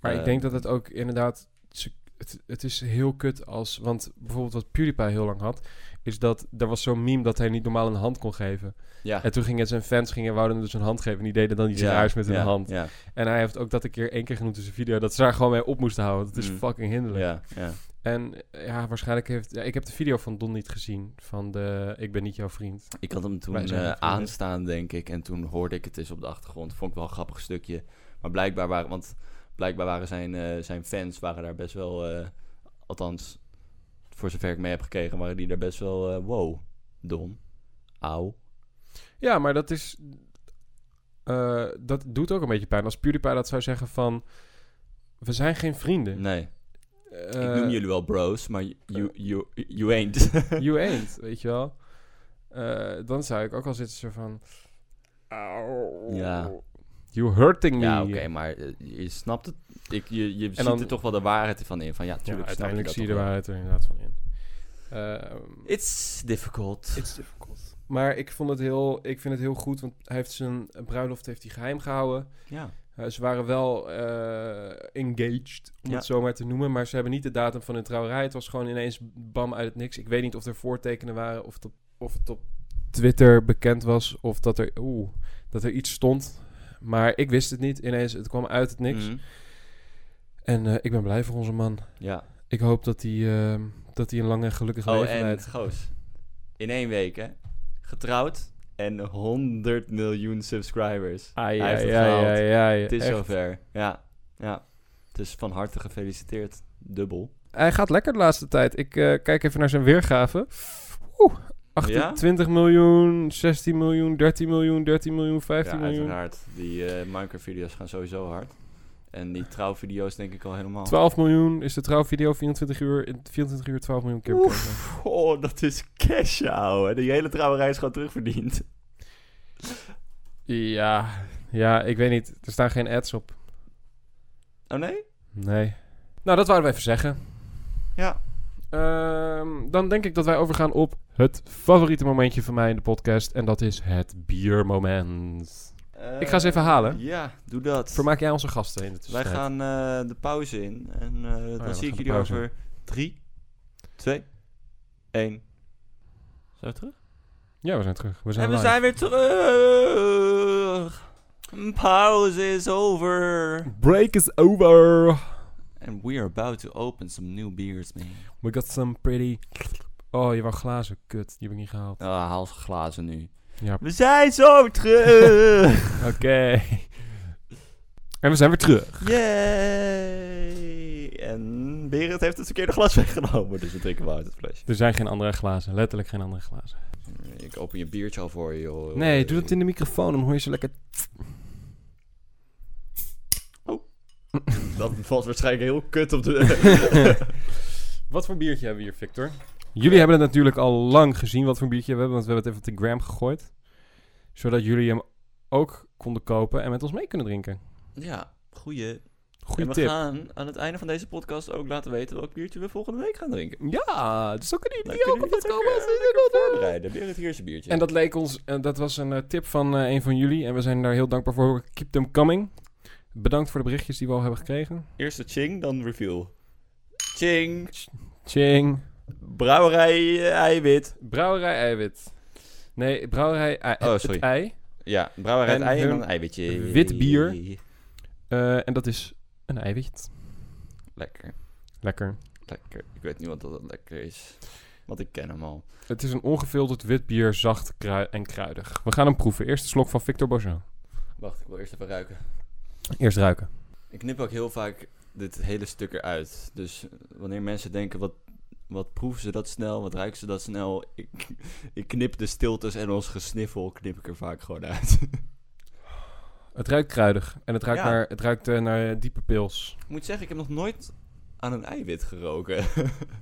Maar ik denk dat het ook inderdaad... ze- Het, het is heel kut als... Want bijvoorbeeld wat PewDiePie heel lang had... Is dat er was zo'n meme dat hij niet normaal een hand kon geven. Ja. En toen gingen zijn fans gingen, wouden hem dus een hand geven. En die deden dan iets ja, raars met hun ja, hand. Ja, En hij heeft ook dat een keer één keer genoemd in zijn video... dat ze daar gewoon mee op moesten houden. Dat is Mm. fucking hinderlijk. ja, ja. En ja, waarschijnlijk heeft... Ja, ik heb de video van Don niet gezien. Van de Ik ben niet jouw vriend. Ik had hem toen eh, aanstaan, denk ik. En toen hoorde ik het eens op de achtergrond. Vond ik wel een grappig stukje. Maar blijkbaar waren... Want blijkbaar waren zijn, eh, zijn fans... waren daar best wel... eh, althans, voor zover ik mee heb gekregen... waren die daar best wel... eh, wow, Don. Auw. Ja, maar dat is... dat doet ook een beetje pijn. Als PewDiePie dat zou zeggen van... We zijn geen vrienden. Nee, ik noem jullie wel bros, maar you, you, you ain't. You ain't, weet je wel. Dan zou ik ook al zitten zo van... Auw. Ja. You hurting me. ja, oké, maar eh, je snapt het. Ik, je je ziet dan- er toch wel de waarheid van in. Van ja, Ja, tuurlijk snap uiteindelijk dat zie je de waarheid er inderdaad van in. Ehm, It's difficult. It's difficult. Maar ik, vond het heel, ik vind het heel goed, want hij heeft zijn bruiloft heeft hij geheim gehouden. Ja. Eh, ze waren wel eh, engaged, om Ja. het zo maar te noemen. Maar ze hebben niet de datum van hun trouwerij. Het was gewoon ineens bam uit het niks. Ik weet niet of er voortekenen waren, of het op, of het op Twitter bekend was, of dat er, oeh, dat er iets stond. Maar ik wist het niet. Ineens, het kwam uit het niks. Mhm. En eh, ik ben blij voor onze man. Ja. Ik hoop dat hij, eh, dat hij een lang en gelukkig Oh, leven leidt. goos. In één week, hè. Getrouwd en 100 miljoen subscribers. Hij het ai, gehaald. ai, ai. Het is Echt. zover. Ja. Ja. Dus van harte gefeliciteerd. Dubbel. Hij gaat lekker de laatste tijd. Ik eh, kijk even naar zijn weergave. Oeh, 28 miljoen, 16 miljoen, 13 miljoen, 13 miljoen, 15 ja, miljoen. uiteraard. Die eh Minecraft-video's gaan sowieso hard. En die trouwvideo's denk ik al helemaal. 12 miljoen is de trouwvideo, 24 uur, in 24 uur 12 miljoen keer bekeken. Oh, dat is cash, ouwe. Die hele trouwerij is gewoon terugverdiend. Ja, ja, ik weet niet. Er staan geen ads op. Oh nee? Nee. Nou, dat wouden we even zeggen. Ja. Ehm, dan denk ik dat wij overgaan op het favoriete momentje van mij in de podcast. En dat is het biermoment. Ik ga ze even halen. Ja, doe dat. Vermaak jij onze gasten in de Wij gaan eh, de pauze in. En eh, we dan zie ik jullie pauze over 3, 2, 1. Zijn we terug? Ja, we zijn terug. We zijn en we live. zijn weer terug. Pauze is over. Break is over. And we are about to open some new beers, man. We got some pretty Oh, je wou glazen. Kut, die heb ik niet gehaald. Ah, haal zijn glazen nu. Ja, We zijn zo terug! oké. En we zijn weer terug. Yay! En Berend heeft het verkeerde glas weggenomen, dus we drinken wel uit het flesje. Er zijn geen andere glazen. Letterlijk geen andere glazen. Ik open je biertje al voor je, joh. Nee, doe dat in de microfoon. Dan hoor je zo lekker... Dat valt waarschijnlijk heel kut op de... Wat voor biertje hebben we hier, Victor? Jullie hebben het natuurlijk al lang gezien wat voor biertje we hebben, want we hebben het even op de gram gegooid. Zodat jullie hem ook konden kopen en met ons mee kunnen drinken. ja, goeie. Goeie en we tip. gaan aan het einde van deze podcast ook laten weten welk biertje we volgende week gaan drinken. Ja, het is ook een Dan idee. kunnen ook we op ook, komen. eh, lekker voorbereiden. Berend, hier is biertje. En dat leek ons, en dat was een eh, tip van eh, een van jullie. En we zijn daar heel dankbaar voor. Keep them coming. Bedankt voor de berichtjes die we al hebben gekregen. Eerst de ching, dan reveal. Ching! Ching. Brouwerij eh, eiwit. Brouwerij eiwit. Nee, brouwerij ei. Oh, het sorry. ei. Ja, brouwerij En het ei en een eiwitje. wit bier. Eh, en dat is een eiwit. Lekker, Lekker. lekker. Ik weet niet wat dat lekker is. Want ik ken hem al. Het is een ongefilterd wit bier, zacht krui- en kruidig. We gaan hem proeven. Eerste slok van Victor Beaujean. Wacht, ik wil eerst even ruiken. Eerst ruiken. Ik knip ook heel vaak dit hele stuk eruit. Dus eh, wanneer mensen denken, wat, wat proeven ze dat snel? Wat ruiken ze dat snel? Ik, ik knip de stiltes en ons gesniffel knip ik er vaak gewoon uit. Het ruikt kruidig. En het ruikt, Ja. naar, het ruikt eh, naar diepe pils. ik moet zeggen, ik heb nog nooit aan een eiwit geroken.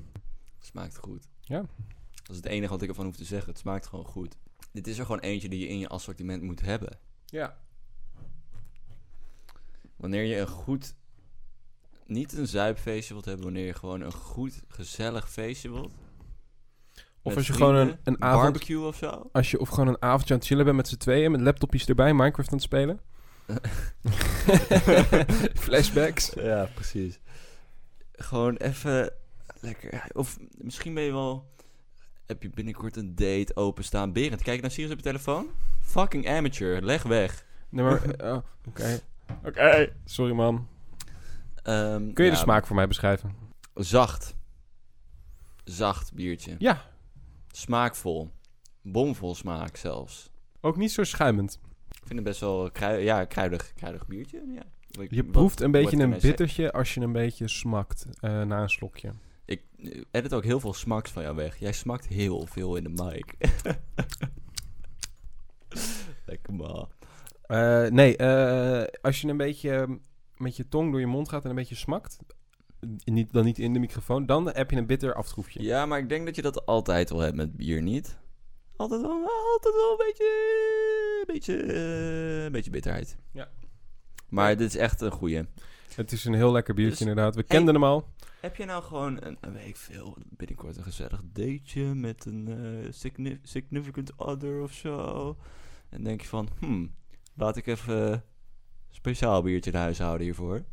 smaakt goed. Ja. Dat is het enige wat ik ervan hoef te zeggen. Het smaakt gewoon goed. Dit is er gewoon eentje die je in je assortiment moet hebben. Ja. Wanneer je een goed... Niet een zuipfeestje wilt hebben, wanneer je gewoon een goed, gezellig feestje wilt. Of als je gewoon een, een avond... Barbecue of zo. Als je of gewoon een avondje aan het chillen bent met z'n tweeën, met laptopjes erbij, Minecraft aan het spelen. Flashbacks. Ja, precies. Gewoon even lekker. Of misschien ben je wel. Heb je binnenkort een date openstaan? Berend, kijk naar Sirius op je telefoon. Fucking amateur, leg weg. Nee, maar... oh, Oké. Sorry, man. Ehm, Kun je ja, de smaak voor mij beschrijven? Zacht. Zacht biertje. Ja. Smaakvol. Bomvol smaak zelfs. Ook niet zo schuimend. Ik vind het best wel krui ja, kruidig, kruidig biertje. Ja. Je wat- proeft een beetje een bittertje als je een beetje smakt eh, na een slokje. Ik eh, edit ook heel veel smaks van jou weg. Jij smakt heel veel in de mic. Lekker man. Eh, nee, eh, als je een beetje eh, met je tong door je mond gaat en een beetje smakt, niet, dan niet in de microfoon, dan heb je een bitter aftroefje. Ja, maar ik denk dat je dat altijd wel hebt met bier, niet? Altijd wel, altijd wel een beetje, een beetje, eh, een beetje bitterheid. Ja. Maar dit is echt een goeie. Het is een heel lekker biertje Dus- inderdaad. We kenden hem al. Heb je nou gewoon een, een week veel, binnenkort een gezellig dateje met een eh, signi- significant other of zo? En denk je van, hmm, laat ik even een speciaal biertje in huis houden hiervoor.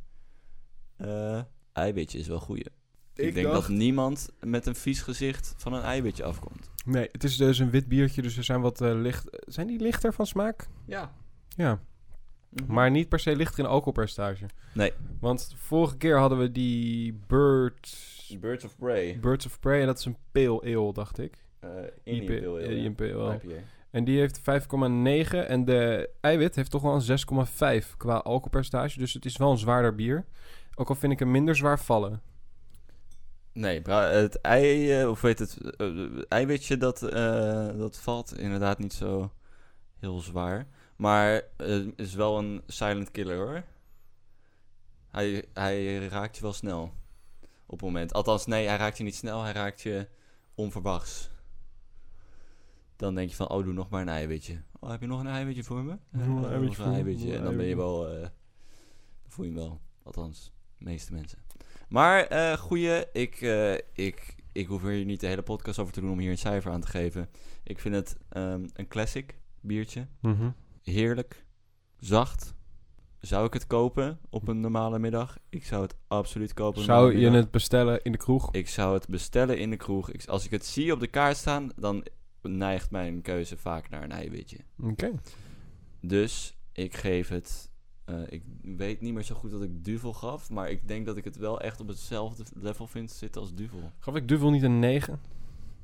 Eh eiwitje is wel goeie. Ik, Ik denk dacht- dat niemand met een vies gezicht van een eiwitje afkomt. Nee, het is dus een wit biertje, dus er zijn wat eh, licht... Zijn die lichter van smaak? Ja. Ja, maar niet per se lichter in alcoholpercentage. Nee. Want vorige keer hadden we die Bird... Birds of Prey. Birds of Prey en dat is een pale ale, dacht ik. Uh, Indian Pale Ale, eh, ja. Indian Pale Ale. IPA. En die heeft 5,9 en de eiwit heeft toch wel een 6,5 qua alcoholpercentage. Dus het is wel een zwaarder bier. Ook al vind ik hem minder zwaar vallen. Nee, het ei, eh, of weet het, eh, eiwitje dat, eh, dat valt inderdaad niet zo heel zwaar. Maar het is wel een silent killer hoor. Hij, hij raakt je wel snel. Op het moment. Althans, nee, hij raakt je niet snel, hij raakt je onverwachts. Dan denk je van, oh, doe nog maar een eiwitje. Oh, heb je nog een eiwitje voor me? Nog een eiwitje nog een eiwitje. En dan ben je wel, dan voel je hem wel. Althans, de meeste mensen. Maar, eh goeie, ik, eh, ik, ik hoef hier niet de hele podcast over te doen om hier een cijfer aan te geven. Ik vind het ehm, een classic biertje. Mhm. Heerlijk. Zacht. Zou ik het kopen op een normale middag? Ik zou het absoluut kopen. Zou je het bestellen in de kroeg? Ik zou het bestellen in de kroeg. Ik, als ik het zie op de kaart staan, dan neigt mijn keuze vaak naar een eiwitje. Oké. Dus ik geef het. eh, ik weet niet meer zo goed dat ik Duvel gaf. Maar ik denk dat ik het wel echt op hetzelfde level vind zitten als Duvel. Gaf ik Duvel niet een 9?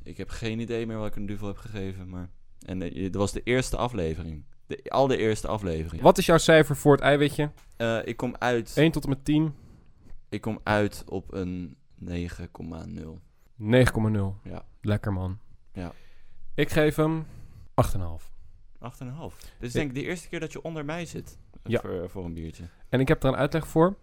Ik heb geen idee meer wat ik een duvel heb gegeven, maar... En eh, dat was de eerste aflevering. De allereerste aflevering. Wat is jouw cijfer voor het eiwitje? Eh, ik kom uit... 1 tot en met 10. Ik kom uit op een 9,0. 9,0. Ja. Lekker man. Ja. Ik geef hem 8,5. 8,5. Dit is denk ik de eerste keer dat je onder mij zit. eh, Ja. Voor, voor een biertje. En ik heb er een uitleg voor.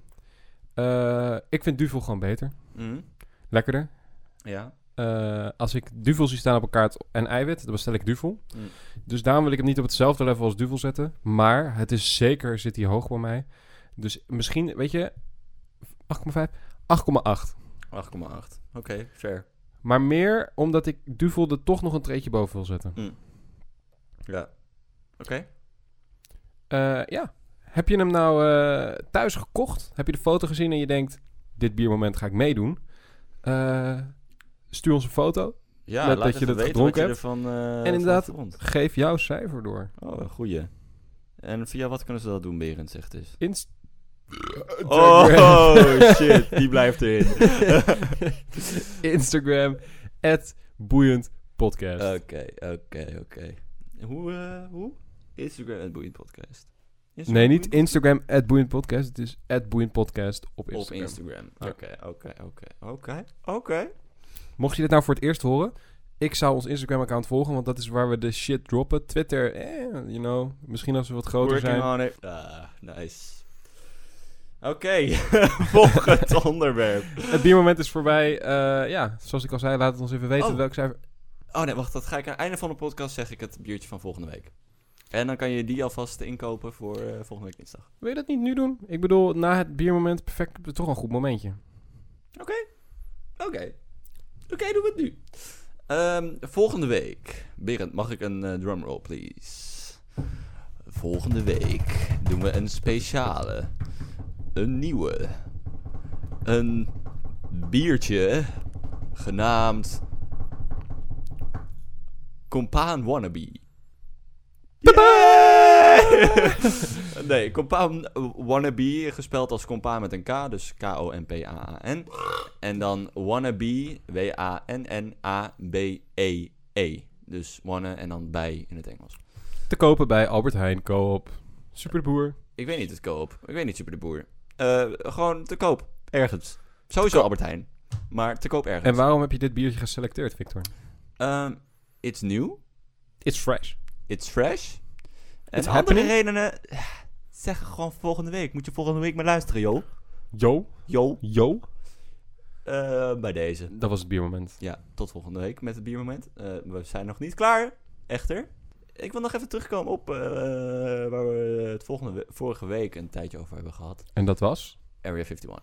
Eh, ik vind duvel gewoon beter. Mhm. Lekkerder. Ja. Eh, als ik duvel zie staan op een kaart en eiwit, dan bestel ik duvel. Mm. Dus daarom wil ik hem niet op hetzelfde level als duvel zetten. Maar het is zeker, zit hij hoog bij mij. Dus misschien, weet je, 8,5? 8,8. 8,8. Oké, fair. Maar meer omdat ik duvel er toch nog een treetje boven wil zetten. Ja. Oké. Eh, ja. Heb je hem nou eh, thuis gekocht? Heb je de foto gezien en je denkt, dit biermoment ga ik meedoen? Eh, stuur ons een foto. Ja, Met laat dat je dat gedronken ervan eh, En inderdaad-. Geef jouw cijfer door. Oh, een goeie. En via wat kunnen ze dat doen, Berend, zegt dus? Inst Oh, shit. Die blijft erin. Instagram, at boeiend podcast. Oké, oké, oké. Hoe, eh, hoe? Instagram en Boeiend Podcast. nee, niet Instagram, at boeiend podcast. Het is at boeiend podcast op Podcast? Op Instagram. Instagram. Oké, oké, oké, oké, oké. Mocht je dit nou voor het eerst horen, ik zou ons Instagram-account volgen, want dat is waar we de shit droppen. Twitter, eh, you know, misschien als we wat groter Working zijn. on it. Ah, nice. Oké, volgend onderwerp. Het biermoment is voorbij. Eh, ja, zoals ik al zei, laat het ons even weten Oh. welk cijfer... Oh nee, wacht, dat ga ik aan het einde van de podcast zeg ik het biertje van volgende week. En dan kan je die alvast inkopen voor eh, volgende week dinsdag. Wil je dat niet nu doen? Ik bedoel, na het biermoment, perfect, toch een goed momentje. Oké. Oké, doen we het nu. Ehm, volgende week. Berend, mag ik een eh, drumroll, please? Volgende week doen we een speciale. Een nieuwe. Een biertje genaamd... Compaan Wannabe. Yay! nee, Compaan Wannabe, gespeld als compaan met een K, dus K-O-M-P-A-A-N. En dan wannabe, W-A-N-N-A-B-E-E. E Dus wanna en dan bij in het Engels. Te kopen bij Albert Heijn, Coop, Super de Boer. Ik weet niet het koop. Ik weet niet Super Eh, gewoon te koop. Ergens. Sowieso. Albert Heijn. Maar te koop ergens. En waarom heb je dit biertje geselecteerd, Victor? Ehm, it's new. It's fresh. It's fresh. En It's andere happening. redenen... eh, Zeg gewoon volgende week. Moet je volgende week maar luisteren, joh. Yo. yo. Eh, bij deze. Dat was het biermoment. Ja, tot volgende week met het biermoment. Eh, we zijn nog niet klaar, echter. Ik wil nog even terugkomen op eh, waar we het volgende vorige week een tijdje over hebben gehad. En dat was? Area 51.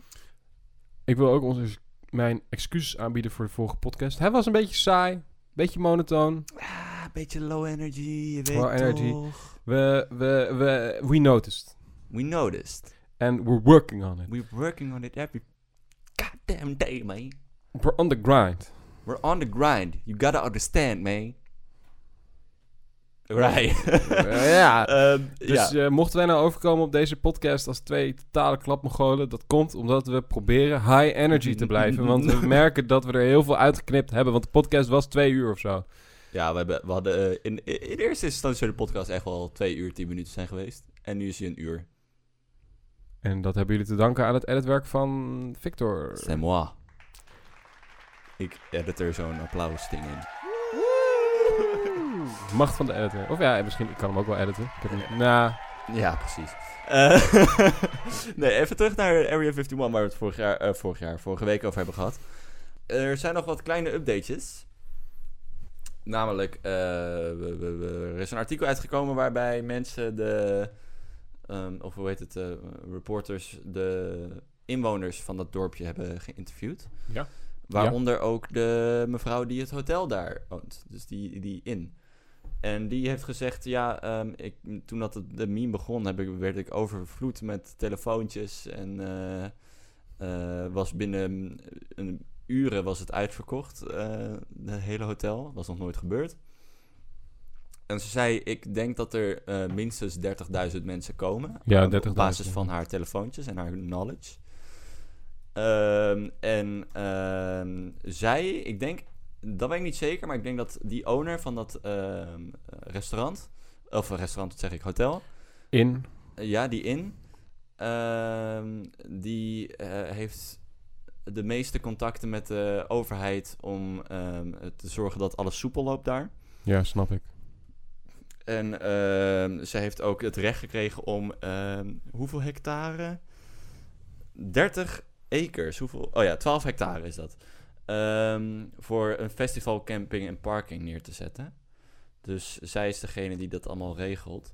Ik wil ook onze, mijn excuses aanbieden voor de vorige podcast. Hij was een beetje saai, beetje monotoon. Ah, een beetje low energy, je weet Low energy. toch. We, we, we, we noticed. We noticed. And we're working on it. We're working on it every goddamn day, man. We're on the grind. We're on the grind. You gotta understand, man. Right. Ja. Ehm, Dus ja. eh, mochten wij nou overkomen op deze podcast als twee totale klapmogolen, dat komt omdat we proberen high energy te blijven. want we merken dat we er heel veel uitgeknipt hebben, want de podcast was twee uur of zo. Ja, we, hebben, we hadden eh, in, in eerste instantie zou de podcast echt wel twee uur, tien minuten zijn geweest. En nu is hij een uur. En dat hebben jullie te danken aan het editwerk van Victor. C'est moi. Ik edit er zo'n applaus-ding in. Macht van de editor. Of ja, misschien ik kan hem ook wel editen. Ik heb hem, nou, Ja, precies. Eh, nee, even terug naar Area 51, waar we het vorig jaar, eh, vorig jaar, vorige week over hebben gehad. Er zijn nog wat kleine updates. Namelijk, eh, we- we- we- er is een artikel uitgekomen waarbij mensen de, ehm, of hoe heet het, eh, reporters, de inwoners van dat dorpje hebben geïnterviewd. Ja. Waaronder ook de mevrouw die het hotel daar woont. Dus die, die in. En die heeft gezegd, ja, ehm, ik, toen dat de meme begon, heb ik, werd ik overvloed met telefoontjes. En eh, eh, was binnen een uren was het uitverkocht, eh het hele hotel. Dat was nog nooit gebeurd. En ze zei, ik denk dat er eh, minstens 30.000 mensen komen. Ja, eh, 30.000, Op basis van haar telefoontjes en haar knowledge. Ehm, en ehm, zij, ik denk dat weet ik niet zeker, maar ik denk dat die owner van dat ehm, restaurant, of restaurant, zeg ik, hotel, In. eh, ja, die in, ehm, die eh, heeft de meeste contacten met de overheid om ehm, te zorgen dat alles soepel loopt daar. Ja, snap ik. En ze heeft ook het recht gekregen om hoeveel hectare? 30 acres. Hoeveel? Oh ja, 12 hectare is dat. Ehm, voor een festival, camping en parking neer te zetten. Dus zij is degene die dat allemaal regelt.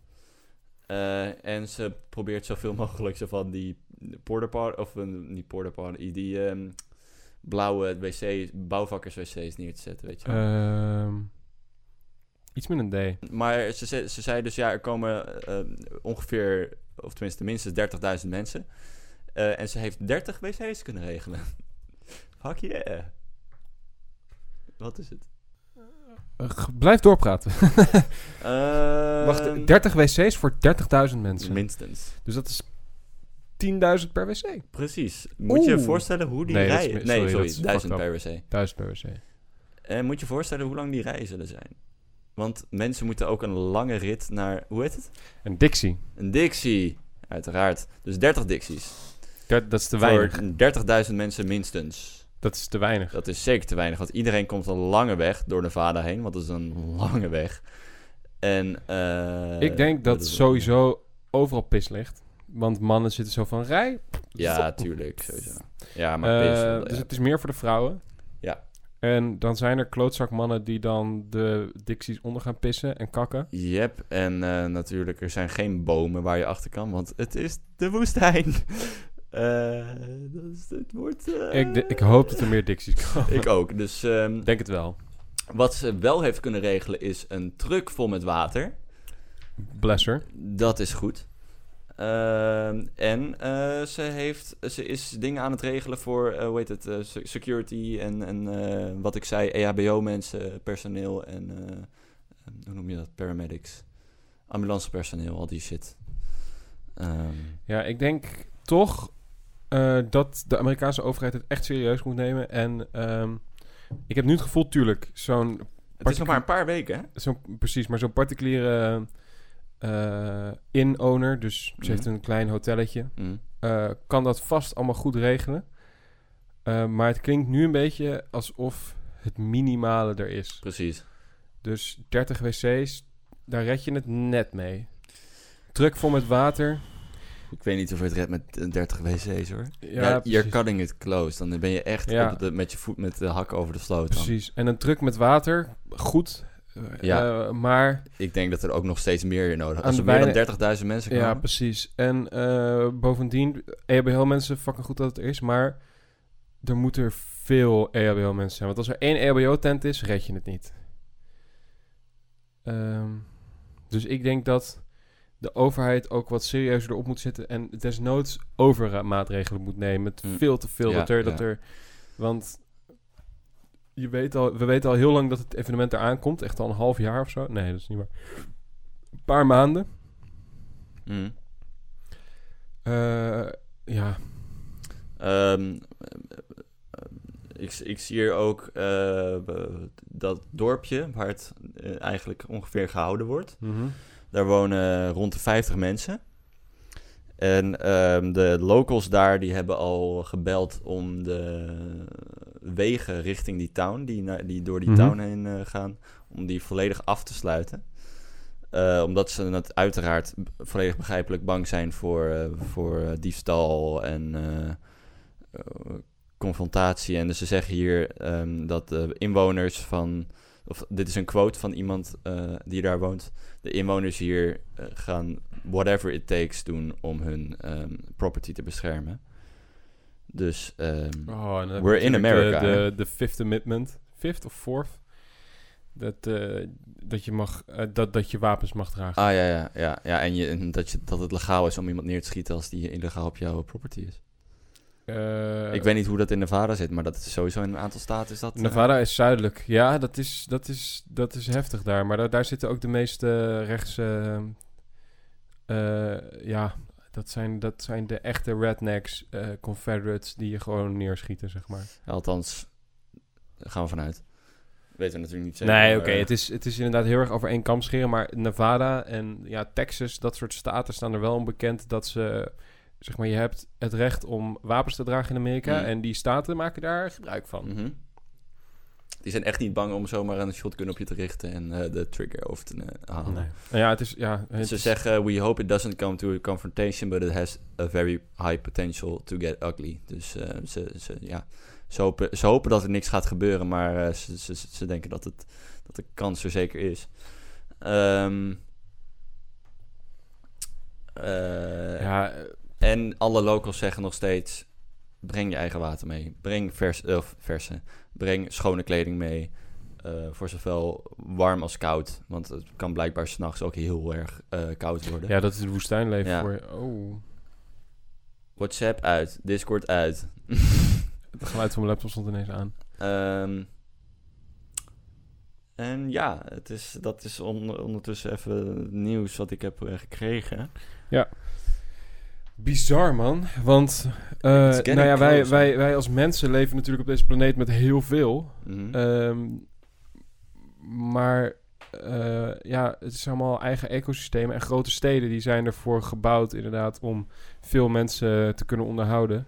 Eh, en ze probeert zoveel mogelijk zo van die potty, of een, niet potty, die ehm, blauwe wc's, bouwvakkers wc's neer te zetten, weet je wel. Ehm, iets met een D. Maar ze, ze, ze zei dus, ja, er komen eh, ongeveer, of tenminste minstens 30.000 mensen. Eh, en ze heeft 30 wc's kunnen regelen. Fuck yeah. Wat is het? Eh, blijf doorpraten. Ehm, Wacht, 30 wc's voor 30.000 mensen. Minstens. Dus dat is 10.000 per wc. Precies. Moet je je voorstellen hoe die Nee, dat is nee, sorry, sorry, dat is 1000 fucked per wc. 1000 per wc. En moet je je voorstellen hoe lang die rijen zullen zijn. Want mensen moeten ook een lange rit naar... Hoe heet het? En Dixie. Een Dixie. Uiteraard. Dus 30 Dixies. Dat, dat is te weinig. Voor 30.000 mensen minstens. Dat is te weinig. Dat is zeker te weinig, want iedereen komt een lange weg door Nevada heen, want dat is een lange weg. En, eh, ik denk dat sowieso overal pis ligt. Want mannen zitten zo van rij. Ja, tuurlijk, sowieso. Ja, maar Eh, pis, wel, dus ja. het is meer voor de vrouwen. Ja. En dan zijn er klootzakmannen die dan de Dixies onder gaan pissen en kakken. Yep, en eh, natuurlijk, er zijn geen bomen waar je achter kan, want het is de woestijn. Is, het wordt... eh, Ik, ik hoop dat er meer Dixies komen. Ik ook, dus ehm, denk het wel. wat ze wel heeft kunnen regelen is een truck vol met water. Bless her. Dat is goed. Ehm, en eh, ze, heeft, ze is dingen aan het regelen voor, hoe heet het, se- security en, en wat ik zei, EHBO-mensen, personeel en, hoe noem je dat, paramedics, ambulancepersoneel, al die shit. Ehm, Ja, ik denk toch eh, dat de Amerikaanse overheid het echt serieus moet nemen. En ehm, ik heb nu het gevoel, tuurlijk, zo'n het is nog maar een paar weken, hè? Zo, precies, maar zo'n particuliere eh in-owner, dus ze heeft Mhm. een klein hotelletje, Mm. eh, kan dat vast allemaal goed regelen. Maar het klinkt nu een beetje alsof het minimale er is. Precies. Dus 30 wc's, daar red je het net mee. Druk vol met water. Ik weet niet of je het redt met eh, 30 wc's, hoor. Ja, Ja, you're cutting it close. Dan ben je echt Ja. op de, met je voet met de hak over de sloot. dan. Precies. En een druk met water, goed. Ja. eh, maar Ik denk dat er ook nog steeds meer in nodig is. Als er meer dan weinig- 30.000 mensen komen. Ja, precies. En eh, bovendien, EHBO-mensen, fucking goed dat het is, maar er moeten er veel EHBO-mensen zijn. Want als er één EHBO-tent is, red je het niet. Ehm, dus ik denk dat de overheid ook wat serieuzer erop moet zitten en desnoods overmaatregelen moet nemen. Met Mm. veel te veel. Ja, dat er, dat er, want je weet al, we weten al heel lang dat het evenement eraan komt. Echt al een half jaar of zo. Nee, dat is niet waar. Een paar maanden. Mm. Eh, ja, Ehm, eh, ik, ik zie hier ook eh, dat dorpje waar het eh, eigenlijk ongeveer gehouden wordt. Mhm. Daar wonen rond de 50 mensen. En ehm, de locals daar die hebben al gebeld om de wegen richting die town, die, die door die Mhm. town heen eh, gaan, om die volledig af te sluiten. Eh, omdat ze het uiteraard volledig begrijpelijk bang zijn voor, eh, voor diefstal en confrontatie. En dus ze zeggen hier ehm, dat de inwoners van, of dit is een quote van iemand eh, die daar woont, de inwoners hier eh, gaan whatever it takes doen om hun ehm, property te beschermen. Dus Oh, heb We're in America, De, de, Fifth Amendment. Fifth of Fourth? Dat, eh, dat, je mag, eh, dat, dat je wapens mag dragen. ah ja, ja, ja, ja en, je, en dat, je, dat het legaal is om iemand neer te schieten als die illegaal op jouw property is. Eh, ik weet niet hoe dat in Nevada zit, maar dat is sowieso in een aantal staten is dat. eh, Nevada is zuidelijk. Ja, dat is, dat is, dat is heftig daar. Maar da- daar zitten ook de meeste rechtse... eh, ja, dat zijn, dat zijn de echte rednecks, eh, Confederates... die je gewoon neerschieten, zeg maar. althans, daar gaan we vanuit. weten we natuurlijk niet zeker. Nee, oké. Het, is, het is inderdaad heel erg over één kam scheren. Maar Nevada en ja, Texas, dat soort staten staan er wel om bekend dat ze... Zeg maar, je hebt het recht om wapens te dragen in Amerika. Mhm. En die staten maken daar gebruik van. Mhm. Die zijn echt niet bang om zomaar een shotgun op je te richten en eh, de trigger over te eh, halen. Nee. Nou ja, het is... Ja, het Ze is- zeggen, we hope it doesn't come to a confrontation, but it has a very high potential to get ugly. Dus eh, ze, ze, ja, ze, hopen, ze hopen dat er niks gaat gebeuren, maar eh, ze, ze, ze- denken dat, het, dat de kans er zeker is. Ehm, eh, ja, En alle locals zeggen nog steeds, breng je eigen water mee. Breng vers, of verse, breng schone kleding mee. eh, voor zowel warm als koud. Want het kan blijkbaar s'nachts ook heel erg eh, koud worden. ja, dat is het woestijnleven Ja. voor je. Oh, WhatsApp uit, Discord uit. het geluid van mijn laptop stond ineens aan. Ehm, en ja, het is, dat is on- ondertussen even nieuws wat ik heb eh, gekregen. Bizar, man. Want, eh, nou ja, wij, wij, wij als mensen leven natuurlijk op deze planeet met heel veel. Mhm. Ehm, maar eh, ja, het is allemaal eigen ecosystemen. En grote steden die zijn ervoor gebouwd inderdaad om veel mensen te kunnen onderhouden.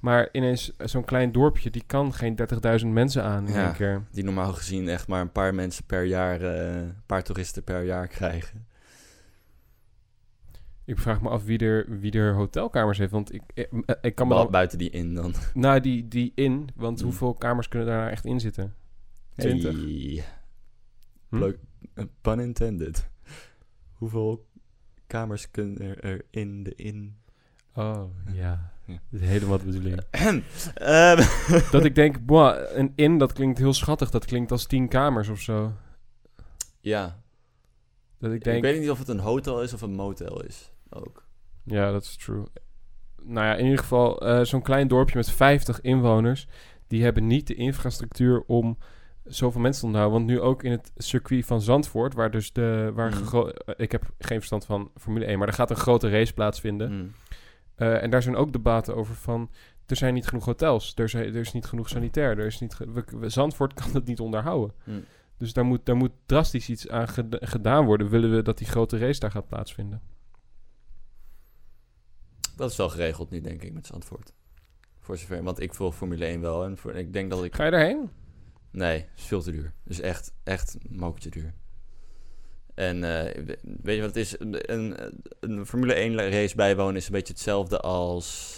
Maar ineens eh, zo'n klein dorpje, die kan geen 30.000 mensen aan in Ja. één keer. Die normaal gezien echt maar een paar mensen per jaar, een paar toeristen per jaar krijgen. Ik vraag me af wie er, wie er hotelkamers heeft. Want ik, ik, eh, ik kan me dan... buiten die in dan. Nou, die, die in. Want Mm. hoeveel kamers kunnen daar nou echt in zitten? 20? Hey. Hm? Leuk. eh, Pun intended. Hoeveel kamers kunnen er, er in de in? Oh, ja. Ja. Dat is helemaal de bedoeling. Ehm, dat ik denk, boah, een in, dat klinkt heel schattig. Dat klinkt als tien kamers of zo. ja, Dat ik ik denk, weet niet of het een hotel is of een motel is. Ook. ja, dat is true. Nou ja, in ieder geval, eh, zo'n klein dorpje met 50 inwoners, die hebben niet de infrastructuur om zoveel mensen te onderhouden. Want nu ook in het circuit van Zandvoort, waar dus de, waar gro- eh, ik heb geen verstand van Formule 1, maar er gaat een grote race plaatsvinden. Mm. Eh, en daar zijn ook debatten over van, er zijn niet genoeg hotels, er, zijn, er is niet genoeg sanitair, er is niet, ge- we- we- Zandvoort kan het niet onderhouden. Mm. Dus daar moet, daar moet drastisch iets aan geda- gedaan worden, willen we dat die grote race daar gaat plaatsvinden. Dat is wel geregeld nu, denk ik, met Zandvoort. Voor zover. Want ik volg Formule 1 wel. En voor, ik denk dat ik... Ga je daarheen? Nee, is veel te duur. Dus echt, echt mokertje duur. En eh, we- weet je wat het is? Een, een, een Formule 1 race bijwonen is een beetje hetzelfde als...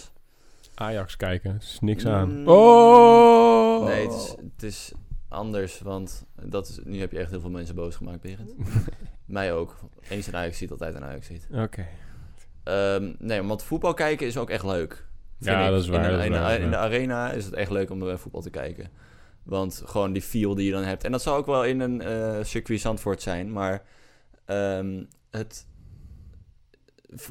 Ajax kijken, is niks aan. Mm. Oh! Nee, het is, het is anders, want dat is, nu heb je echt heel veel mensen boos gemaakt, Berend. Mij ook. Eens een Ajax ziet, altijd een Ajax ziet. Oké. Ehm, nee, want voetbal kijken is ook echt leuk. Ja, ik. dat is waar, In de, in waar, in arena is het echt leuk om naar voetbal te kijken. Want gewoon die feel die je dan hebt. En dat zou ook wel in een eh, circuit Zandvoort zijn. Maar ehm, het, v-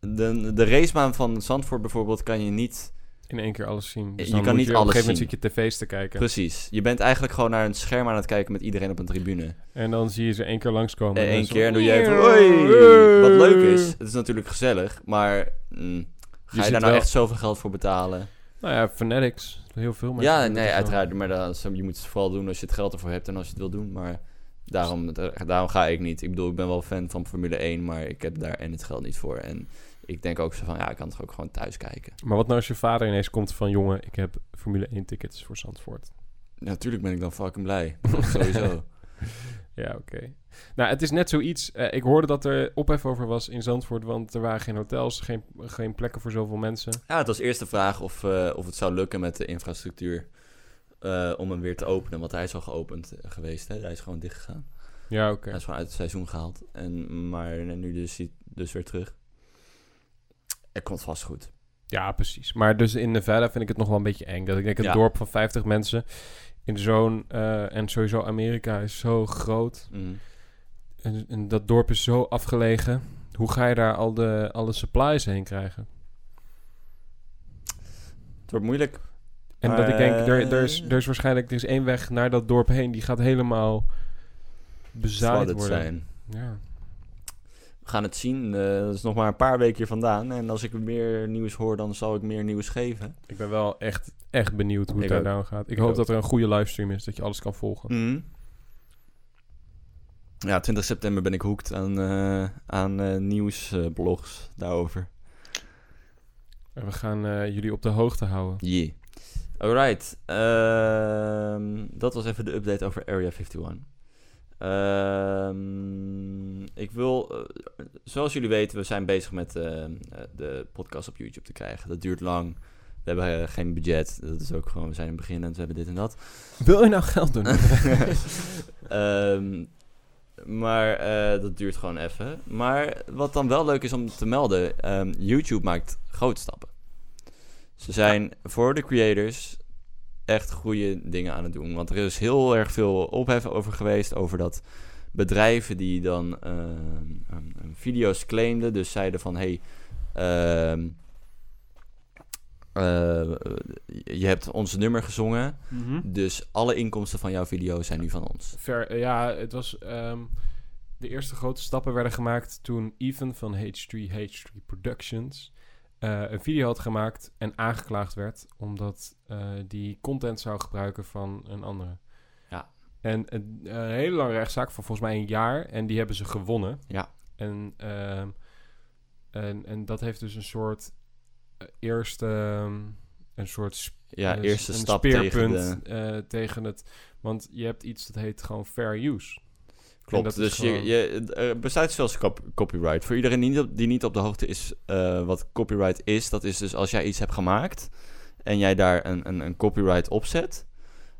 de, de racebaan van Zandvoort bijvoorbeeld kan je niet... In één keer alles zien. Dus Je kan niet je op een alles gegeven moment zien. zit je tv's te kijken. Precies. Je bent eigenlijk gewoon naar een scherm aan het kijken met iedereen op een tribune. En dan zie je ze één keer langskomen. En en één keer en doe je even... Hoi! Wat leuk is. Het is natuurlijk gezellig, maar... mm, ga je, daar nou wel- echt zoveel geld voor betalen? Nou ja, Fanatics. Heel veel mensen Ja, nee, uiteraard. Maar dat, je moet het vooral doen als je het geld ervoor hebt en als je het wil doen. Maar daarom, daarom ga ik niet. Ik bedoel, ik ben wel fan van Formule 1, maar ik heb daar en het geld niet voor. En ik denk ook zo van, ja, ik kan toch ook gewoon thuis kijken. Maar wat nou als je vader ineens komt van... jongen, ik heb Formule 1 tickets voor Zandvoort. Natuurlijk ben ik dan fucking blij. Sowieso. Ja, oké. Nou, het is net zoiets. eh, ik hoorde dat er ophef over was in Zandvoort... want er waren geen hotels, geen, geen plekken voor zoveel mensen. ja, het was eerst de vraag of, eh, of het zou lukken met de infrastructuur. eh, om hem weer te openen. Want hij is al geopend geweest. Hè? Hij is gewoon dicht gegaan. Ja, oké. Hij is gewoon uit het seizoen gehaald. En, maar nu dus, dus weer terug. Het komt vast goed. Ja, precies. Maar dus in Nevada vind ik het nog wel een beetje eng. Dat ik denk, een Ja. dorp van 50 mensen in zo'n... eh, en sowieso Amerika is zo groot. Mm. En, en dat dorp is zo afgelegen. Hoe ga je daar al de, alle supplies heen krijgen? Het wordt moeilijk. En Maar, dat ik denk, er, er, is, eh, er is waarschijnlijk er is één weg naar dat dorp heen. Die gaat helemaal bezaaid worden. zijn. Ja. We gaan het zien. Eh, dat is nog maar een paar weken hier vandaan. En als ik meer nieuws hoor, dan zal ik meer nieuws geven. Ik ben wel echt, echt benieuwd hoe het daar nou gaat. Ik, Ik hoop ook. dat er een goede livestream is, dat je alles kan volgen. Mhm. Ja, 20 september ben ik hoekt aan, eh, aan eh, nieuwsblogs daarover. En we gaan jullie op de hoogte houden. Yeah. Alright. ehm, dat was even de update over Area 51. Ehm, ik wil, eh, zoals jullie weten, we zijn bezig met eh, eh, de podcast op YouTube te krijgen. Dat duurt lang. We hebben geen budget. Dat is ook gewoon, we zijn in het begin en we hebben dit en dat. Wil je nou geld doen? Ehm, maar dat duurt gewoon even. Maar wat dan wel leuk is om te melden, ehm, YouTube maakt grote stappen. Ze zijn voor de creators echt goede dingen aan het doen. Want er is heel erg veel ophef over geweest over dat bedrijven die dan ehm, um, video's claimden, dus zeiden van hey, ehm, eh, je hebt ons nummer gezongen, Mhm. dus alle inkomsten van jouw video zijn nu van ons. Ver, eh, ja, het was... ehm, de eerste grote stappen werden gemaakt toen Ethan van H3H3 Productions... eh, een video had gemaakt en aangeklaagd werd... omdat eh, die content zou gebruiken van een andere. Ja. En een, een hele lange rechtszaak van volgens mij een jaar... en die hebben ze gewonnen. Ja. En, ehm, en, en dat heeft dus een soort eh, eerste... ehm, een soort Ja, eh, eerste een stap tegen speerpunt de... eh, tegen het. Want je hebt iets dat heet gewoon fair use. Klopt, dus je, gewoon- je, er bestaat zelfs cop- copyright. Voor iedereen die niet, op, die niet op de hoogte is eh, wat copyright is, dat is dus als jij iets hebt gemaakt en jij daar een, een, een copyright op zet,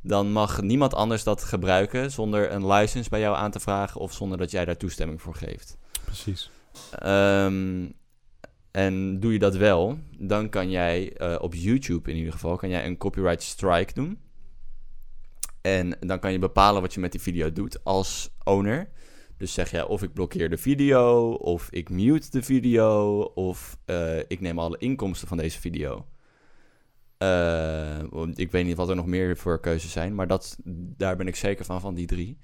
dan mag niemand anders dat gebruiken zonder een license bij jou aan te vragen of zonder dat jij daar toestemming voor geeft. Precies. Ehm, en doe je dat wel, dan kan jij eh, op YouTube in ieder geval kan jij een copyright strike doen. En dan kan je bepalen wat je met die video doet als owner. Dus zeg jij of ik blokkeer de video, of ik mute de video, of eh, ik neem alle inkomsten van deze video. Eh, ik weet niet wat er nog meer voor keuzes zijn, maar dat, daar ben ik zeker van, van die drie.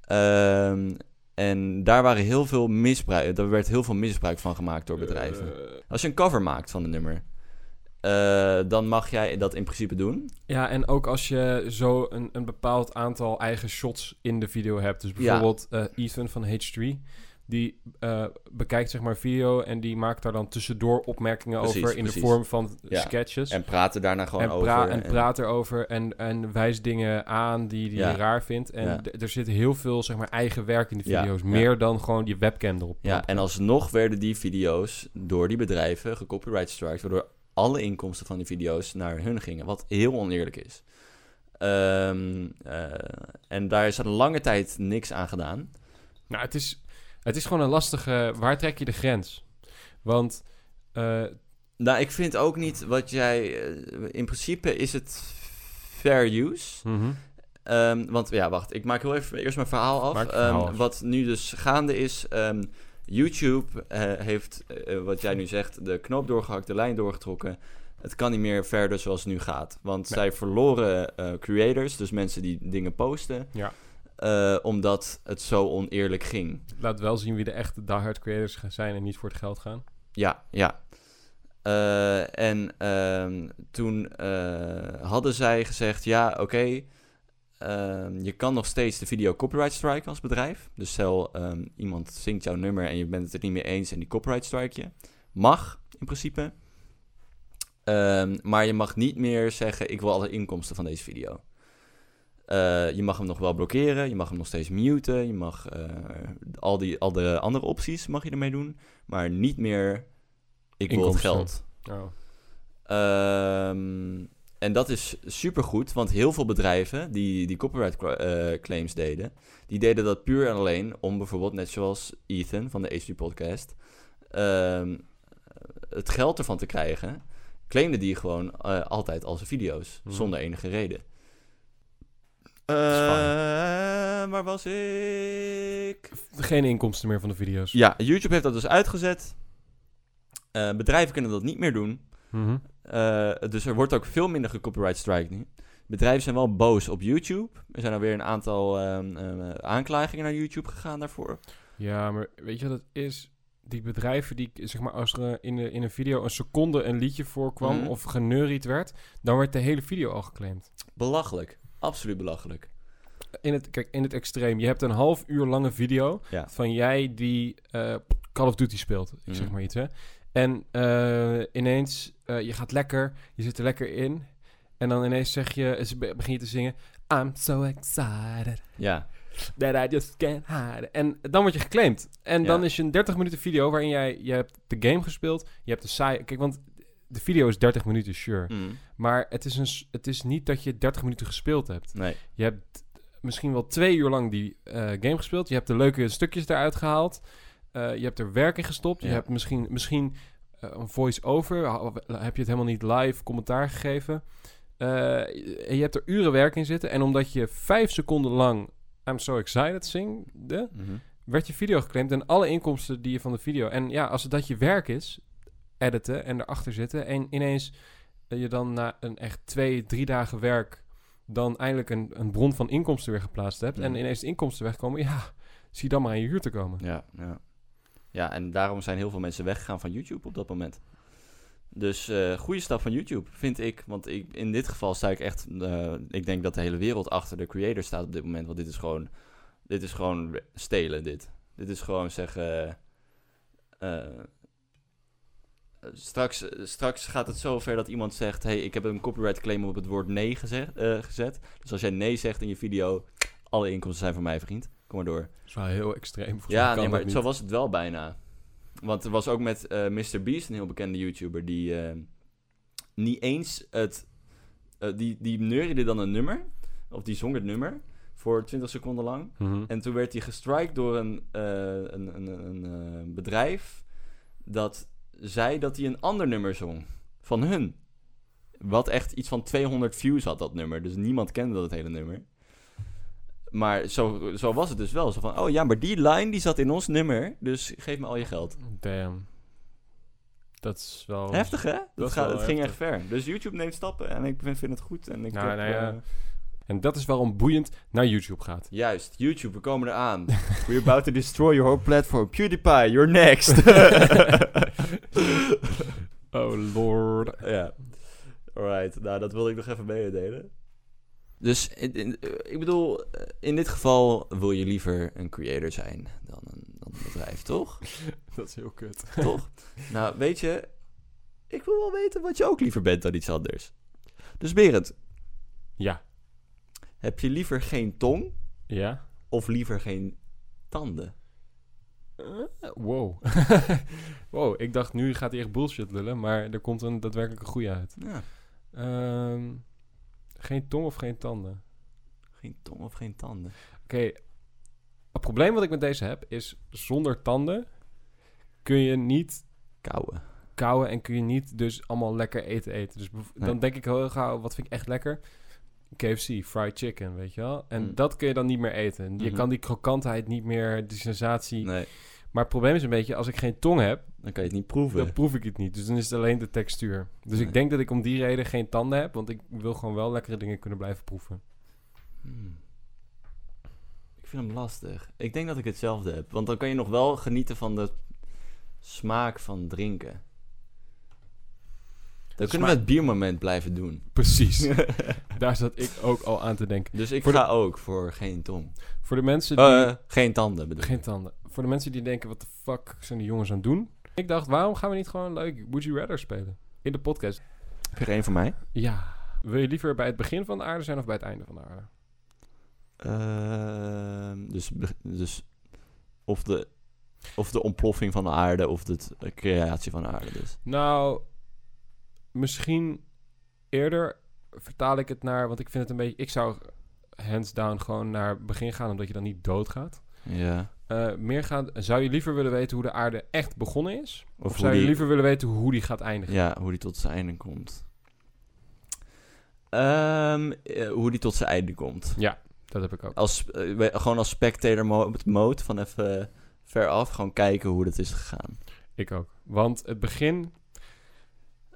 Ehm, en daar waren heel veel misbruik, er werd heel veel misbruik van gemaakt door bedrijven. Eh, Als je een cover maakt van een nummer, eh, dan mag jij dat in principe doen. ja, en ook als je zo een, een bepaald aantal eigen shots in de video hebt. Dus Ja. bijvoorbeeld eh, Ethan van H3. Die eh, bekijkt zeg maar een video en die maakt daar dan tussendoor opmerkingen Precies, over in precies. de vorm van Ja. sketches. En praten daarna gewoon en, over. pra- en praat erover en, en wijst dingen aan die, die Ja. je raar vindt. En er zit heel veel zeg maar, eigen werk in de video's. Meer dan gewoon je webcam erop. Ja, en alsnog werden die video's door die bedrijven gecopyright striked, waardoor alle inkomsten van die video's naar hun gingen, wat heel oneerlijk is. Ehm, eh, en daar is er een lange tijd niks aan gedaan. Nou, het is, het is gewoon een lastige... Waar trek je de grens? Want... eh, Nou, ik vind ook niet wat jij. eh, in principe is het fair use. mhm. Ehm, want ja, wacht, ik maak heel even eerst mijn verhaal af. Verhaal Ehm, af. Wat nu dus gaande is, YouTube eh, heeft, eh, wat jij nu zegt, de knoop doorgehakt, de lijn doorgetrokken. Het kan niet meer verder zoals het nu gaat. Want Nee. zij verloren eh, creators, dus mensen die dingen posten, Ja. eh, omdat het zo oneerlijk ging. Laat wel zien wie de echte diehard creators gaan zijn en niet voor het geld gaan. Ja, ja. Eh, en ehm, toen eh, hadden zij gezegd, ja, oké, ehm, je kan nog steeds de video copyright strike als bedrijf. Dus stel, ehm, iemand zingt jouw nummer en je bent het er niet mee eens en die copyright strike je. Mag, in principe. Ehm, maar je mag niet meer zeggen, ik wil alle inkomsten van deze video. Eh, je mag hem nog wel blokkeren, je mag hem nog steeds muten, je mag eh, al, die, al de andere opties mag je ermee doen, maar niet meer, ik wil het geld. Oh. En dat is supergoed, want heel veel bedrijven die die copyright eh, claims deden, die deden dat puur en alleen om bijvoorbeeld, net zoals Ethan van de H3 Podcast, ehm, het geld ervan te krijgen, claimde die gewoon eh, altijd al zijn video's, Mhm. zonder enige reden. is Eh, waar was ik? Geen inkomsten meer van de video's. Ja, YouTube heeft dat dus uitgezet. Eh, bedrijven kunnen dat niet meer doen. Mhm. Eh, dus er wordt ook veel minder gecopyright strike nu. Bedrijven zijn wel boos op YouTube. Er zijn alweer een aantal ehm, ehm, aanklagingen naar YouTube gegaan daarvoor. Ja, maar weet je wat het is? die bedrijven die, zeg maar, als er in, de, in een video een seconde een liedje voorkwam Mhm. of geneuried werd, dan werd de hele video al geclaimd. Belachelijk. Absoluut belachelijk. In het, kijk, in het extreem. Je hebt een half uur lange video Ja. van jij die eh, Call of Duty speelt. Ik Mhm. zeg maar iets, hè. En eh, ineens, eh, je gaat lekker, je zit er lekker in. En dan ineens zeg je, begin je te zingen... I'm so excited Ja. that I just can't hide. En dan word je geclaimd. En Ja. dan is je een 30 minuten video waarin jij... Je hebt de game gespeeld, je hebt de saai... Kijk, want de video is 30 minuten, sure. Mm. Maar het is, een, het is niet dat je 30 minuten gespeeld hebt. Nee. Je hebt misschien wel twee uur lang die eh, game gespeeld. Je hebt de leuke stukjes eruit gehaald. Eh, je hebt er werk in gestopt. Je hebt misschien, misschien eh, een voice-over. Heb je het helemaal niet live commentaar gegeven. Eh, je hebt er uren werk in zitten. En omdat je vijf seconden lang I'm so excited zingde, Mhm. werd je video geclaimd. En alle inkomsten die je van de video... En ja, als het dat je werk is, editen en erachter zitten... en ineens je dan na een echt twee, drie dagen werk... dan eindelijk een, een bron van inkomsten weer geplaatst hebt... en ineens de inkomsten wegkomen... ja, zie dan maar aan je huur te komen. Ja, ja. Ja, en daarom zijn heel veel mensen weggegaan van YouTube op dat moment. Dus eh goede stap van YouTube, vind ik. Want ik, in dit geval sta ik echt... eh, ik denk dat de hele wereld achter de creator staat op dit moment. Want dit is gewoon... Dit is gewoon stelen, dit. Dit is gewoon zeggen... eh, straks, straks gaat het zo ver dat iemand zegt... hey, ik heb een copyright claim op het woord nee gezegd, eh, gezet. Dus als jij nee zegt in je video... alle inkomsten zijn van mij, vriend. Kom maar door. Dat is wel heel extreem. Ja, nee, maar zo was het wel bijna. Want er was ook met eh Mr. Beast, een heel bekende YouTuber, die eh, niet eens het... eh, die, die neuriede dan een nummer, of die zong het nummer, voor 20 seconden lang. Mhm. En toen werd hij gestrikt door een, eh, een, een, een, eh, bedrijf dat zei dat hij een ander nummer zong van hun. Wat echt iets van 200 views had, dat nummer. Dus niemand kende dat hele nummer. Maar zo, zo was het dus wel. Zo van, oh ja, maar die line die zat in ons nummer, dus geef me al je geld. Damn. Dat is wel... Heftig, hè? Dat gaat, het ging echt ver. Dus YouTube neemt stappen en ik vind, vind het goed. En ik Nou, heb, nou ja. eh, En dat is waarom boeiend naar YouTube gaat. Juist, YouTube, we komen eraan. We're about to destroy your whole platform. PewDiePie, you're next. oh lord. ja. Alright, nou dat wilde ik nog even mededelen. Dus in- in- eh, ik bedoel, eh, in dit geval wil je liever een creator zijn dan een, dan een bedrijf, toch? Dat is heel kut. toch? Nou, weet je, ik wil wel weten wat je ook liever bent dan iets anders. Dus Berend, Ja. heb je liever geen tong Ja? of liever geen tanden? Eh, wow. wow, ik dacht nu gaat hij echt bullshit lullen, maar er komt een daadwerkelijk een goede uit. Ja, Ehm, geen tong of geen tanden? geen tong of geen tanden. Oké, het probleem wat ik met deze heb is zonder tanden kun je niet Kouwen. kauwen en kun je niet dus allemaal lekker eten eten. Dus Nee. dan denk ik heel gauw, wat vind ik echt lekker? KFC, fried chicken, weet je wel? En Mm. dat kun je dan niet meer eten. Je Mhm. kan die krokantheid niet meer, die sensatie. Nee, Maar het probleem is een beetje, als ik geen tong heb, dan kan je het niet proeven. dan proef ik het niet. Dus dan is het alleen de textuur. Dus Nee. ik denk dat ik om die reden geen tanden heb, want ik wil gewoon wel lekkere dingen kunnen blijven proeven. Hmm. Ik vind hem lastig. Ik denk dat ik hetzelfde heb. Want dan kan je nog wel genieten van de smaak van drinken. Dan kunnen we het biermoment blijven doen. Precies. Daar zat ik ook al aan te denken. dus ik Voor de- ga ook voor geen tong. Voor de mensen die... Eh, geen tanden bedoel Geen tanden. Voor de mensen die denken, wat de fuck zijn die jongens aan het doen? Ik dacht, waarom gaan we niet gewoon leuk Would You Rather spelen? In de podcast. Heb je er een voor mij? Ja. Wil je liever bij het begin van de aarde zijn of bij het einde van de aarde? Ehm, dus, dus of de, of de ontploffing van de aarde of de creatie van de aarde dus. Nou, misschien eerder vertaal ik het naar... Want ik vind het een beetje... Ik zou hands down gewoon naar het begin gaan... omdat je dan niet doodgaat. Ja. Eh, meer gaan, zou je liever willen weten hoe de aarde echt begonnen is? Of, zou je die- liever willen weten hoe die gaat eindigen? Ja, hoe die tot zijn einde komt. Ehm, eh, hoe die tot zijn einde komt. Dat heb ik ook. Als, eh, gewoon als spectator mo- mode, van even ver af, gewoon kijken hoe dat is gegaan. Ik ook. Want het begin...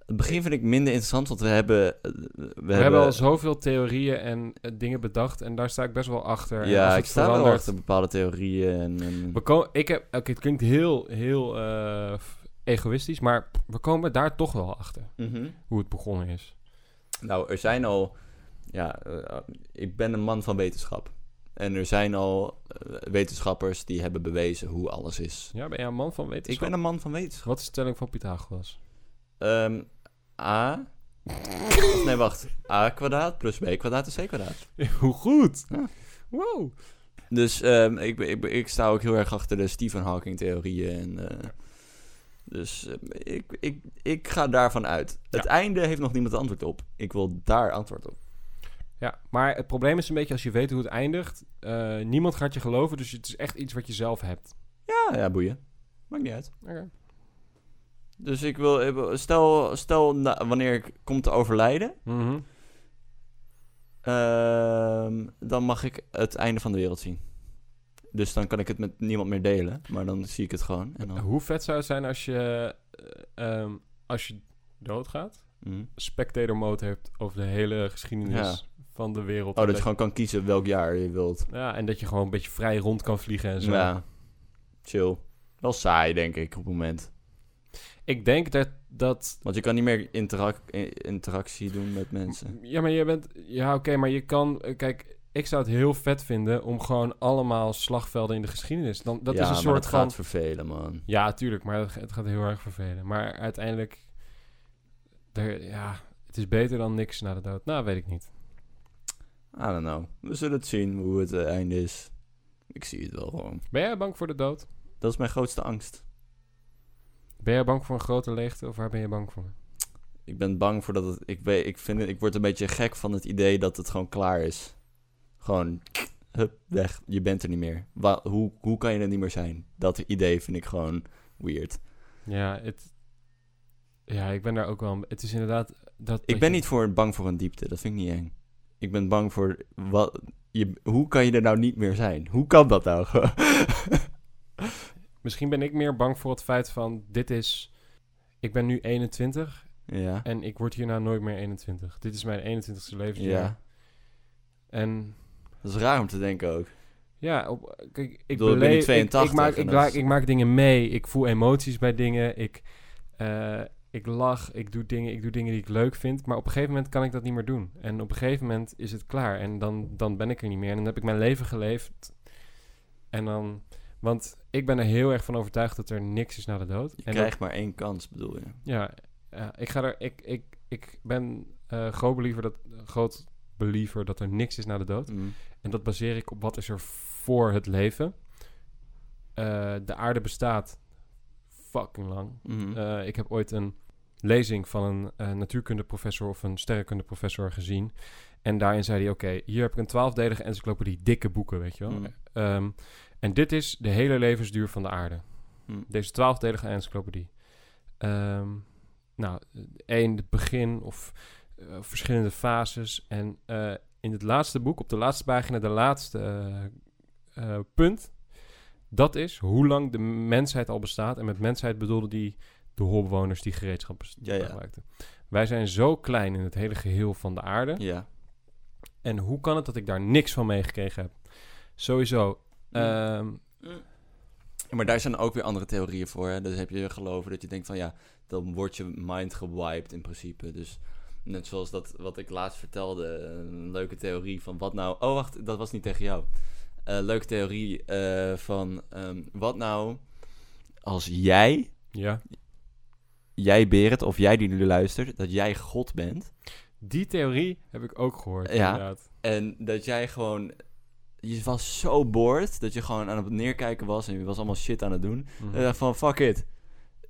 Het begin vind ik minder interessant, want we hebben... eh, We, We, hebben al zoveel theorieën en eh, dingen bedacht en daar sta ik best wel achter. En Ja, ik sta wel achter bepaalde theorieën en... en We ko- ik heb, oké, het klinkt heel, heel eh, egoïstisch, maar we komen daar toch wel achter Mhm. hoe het begonnen is. Nou, er zijn al... Ja, ik ben een man van wetenschap. En er zijn al wetenschappers die hebben bewezen hoe alles is. Ja, ben jij een man van Ik wetenschap? ben een man van wetenschap. Wat is de stelling van Pythagoras? Ehm, A... Nee, wacht. A kwadraat plus B kwadraat is C kwadraat. hoe goed! Ja. Wow! Dus ehm, ik, ik, ik sta ook heel erg achter de Stephen Hawking theorieën. En, eh, dus eh, ik, ik, ik ga daarvan uit. Het einde heeft nog niemand antwoord op. Ik wil daar antwoord op. Ja, maar het probleem is een beetje als je weet hoe het eindigt. eh, niemand gaat je geloven, dus het is echt iets wat je zelf hebt. Ja, ja, boeien. Maakt niet uit. Oké. Dus ik wil, stel, stel na- wanneer ik kom te overlijden, Mhm. ehm, dan mag ik het einde van de wereld zien. Dus dan kan ik het met niemand meer delen, maar dan zie ik het gewoon. En dan, Hoe vet zou het zijn als je, eh, ehm, als je doodgaat, Mhm. spectator mode hebt over de hele geschiedenis Ja. van de wereld. Oh, En dat je gewoon kan kiezen welk jaar je wilt. Ja, en dat je gewoon een beetje vrij rond kan vliegen en zo. Ja, chill. Wel saai, denk ik, op het moment. Ik denk dat, dat... Want je kan niet meer interac- interactie doen met mensen. Ja, maar je bent... Ja, oké, maar je kan... Kijk, ik zou het heel vet vinden om gewoon allemaal slagvelden in de geschiedenis... Dan, dat ja, is een soort van... gaat vervelen, man. Ja, tuurlijk, maar het, het gaat heel erg vervelen. Maar uiteindelijk... Er, ja, het is beter dan niks na de dood. Nou, weet ik niet. I don't know. We zullen het zien hoe het eh, einde is. Ik zie het wel gewoon. Ben jij bang voor de dood? Dat is mijn grootste angst. Ben jij bang voor een grote leegte of waar ben je bang voor? Ik ben bang voor dat het... Ik, weet, ik, vind het, ik word een beetje gek van het idee dat het gewoon klaar is. Gewoon... Hup, weg. Je bent er niet meer. Wa- hoe, hoe kan je er niet meer zijn? Dat idee vind ik gewoon weird. Ja, het... Ja, ik ben daar ook wel... Het is inderdaad... Dat, Ik ben niet voor bang voor een diepte. Dat vind ik niet eng. Ik ben bang voor... Wat, je, hoe kan je er nou niet meer zijn? Hoe kan dat nou? Misschien ben ik meer bang voor het feit van... Dit is... Ik ben nu 21 ja. en ik word hierna nooit meer 21. Dit is mijn 21ste levensjaar. Ja. En Dat is raar om te denken ook. Ja, op, kijk, ik ik beleef... ik- 82 ik, maak, ik maak dingen mee. Ik voel emoties bij dingen. Ik, eh, ik lach. Ik doe, dingen, ik doe dingen die ik leuk vind. Maar op een gegeven moment kan ik dat niet meer doen. En op een gegeven moment is het klaar. En dan, dan ben ik er niet meer. En dan heb ik mijn leven geleefd. En dan... Want ik ben er heel erg van overtuigd dat er niks is na de dood. Je en krijgt maar één kans, bedoel je? ja, ja, ik ga er... Ik, ik, ik ben eh groot believer dat... Groot believer dat er niks is na de dood. Mm. En dat baseer ik op wat is er voor het leven. Eh, de aarde bestaat fucking lang. Mhm. Eh, ik heb ooit een lezing van een eh, natuurkundeprofessor of een sterrenkundeprofessor gezien. En daarin zei hij, oké, hier heb ik een twaalfdelige encyclopedie, dikke boeken, weet je wel. Mm. Ehm, en dit is de hele levensduur van de aarde. Mm. Deze twaalfdelige encyclopedie. Ehm, nou, één, het begin of eh, verschillende fases. En eh, in het laatste boek, op de laatste pagina, de laatste eh, punt. Dat is hoe lang de mensheid al bestaat. En met mensheid bedoelde die de holbewoners die gereedschap ja. gebruikten. Wij zijn zo klein in het hele geheel van de aarde. Ja. En hoe kan het dat ik daar niks van meegekregen heb? Sowieso. Ehm, Ja, Maar daar zijn ook weer andere theorieën voor. Hè? Dus heb je geloven dat je denkt van ja, dan wordt je mind gewiped in principe. Dus net zoals dat wat ik laatst vertelde, een leuke theorie van wat nou... Oh wacht, dat was niet tegen jou. Eh leuke theorie eh, van ehm, wat nou als jij, ja. jij Berend of jij die nu luistert, dat jij God bent. Die theorie heb ik ook gehoord. Ja. Inderdaad. En dat jij gewoon... Je was zo bored dat je gewoon aan het neerkijken was en je was allemaal shit aan het doen. En dacht van, fuck it.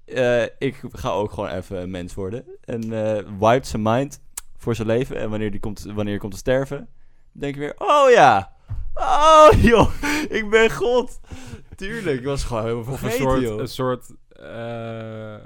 Eh, ik ga ook gewoon even een mens worden. En eh wiped zijn mind voor zijn leven. En wanneer die komt, wanneer komt te sterven, denk je weer, oh ja. Oh joh, ik ben God. Tuurlijk, ik was gewoon helemaal Of een soort, joh. een soort eh,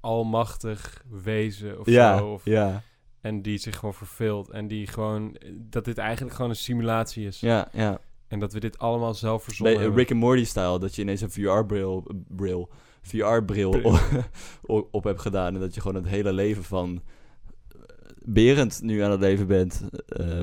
almachtig wezen of ja, zo. Of, ja, En die zich gewoon verveelt. En die gewoon... Dat dit eigenlijk gewoon een simulatie is. ja, ja. En dat we dit allemaal zelf verzonnen hebben. Rick and Morty style, dat je ineens een VR-bril bril VR-bril Bril. op, op hebt gedaan. En dat je gewoon het hele leven van eh, Berend nu aan het leven bent. Eh,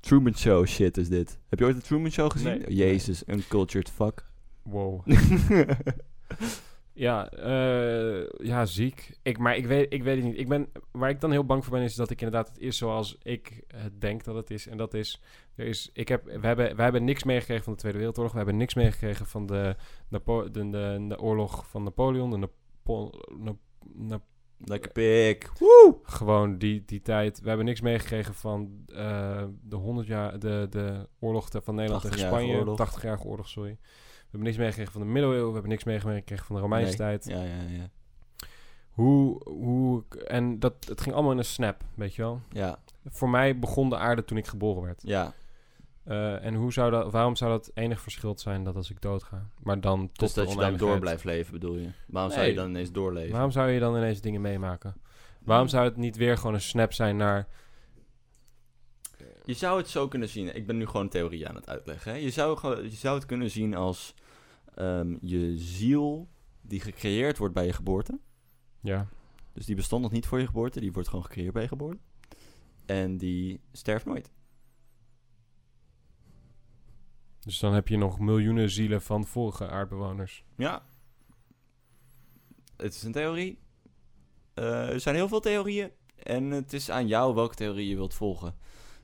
Truman Show shit is dit. Heb je ooit de Truman Show gezien? Nee. Jezus, uncultured fuck. Wow. Ja, eh, ja, ziek. Ik, maar ik weet, ik weet het niet. Ik ben, waar ik dan heel bang voor ben, is dat ik inderdaad het is zoals ik het denk dat het is. En dat is, er is ik heb, we, hebben, we hebben niks meegekregen van de Tweede Wereldoorlog. We hebben niks meegekregen van de, Napo de, de, de oorlog van Napoleon. De Napo Na- Na- Lekker pik. gewoon die, die tijd. We hebben niks meegekregen van eh, de 100 jaar, de, de oorlog van Nederland tegen 80-jarige Spanje. oorlog. 80-jarige oorlog, sorry. We hebben niks meegekregen van de middeleeuwen. We hebben niks meegekregen van de Romeinse Nee. tijd. Ja, ja, ja. Hoe, hoe, en dat, het ging allemaal in een snap, weet je wel. Ja, Voor mij begon de aarde toen ik geboren werd. ja. Eh, en hoe zou dat, waarom zou dat enig verschil zijn dat als ik dood ga? Maar dan tot Dus dat je dan door blijft leven, bedoel je? Waarom zou je dan ineens doorleven? Waarom zou je dan ineens dingen meemaken? Waarom zou het niet weer gewoon een snap zijn naar... Je zou het zo kunnen zien. Ik ben nu gewoon theorie aan het uitleggen. Hè? Je, zou, je zou het kunnen zien als ehm, je ziel die gecreëerd wordt bij je geboorte. Ja, Dus die bestond nog niet voor je geboorte. Die wordt gewoon gecreëerd bij je geboorte. En die sterft nooit. dus dan heb je nog miljoenen zielen van vorige aardbewoners. Ja. Het is een theorie. Eh, er zijn heel veel theorieën. En het is aan jou welke theorie je wilt volgen.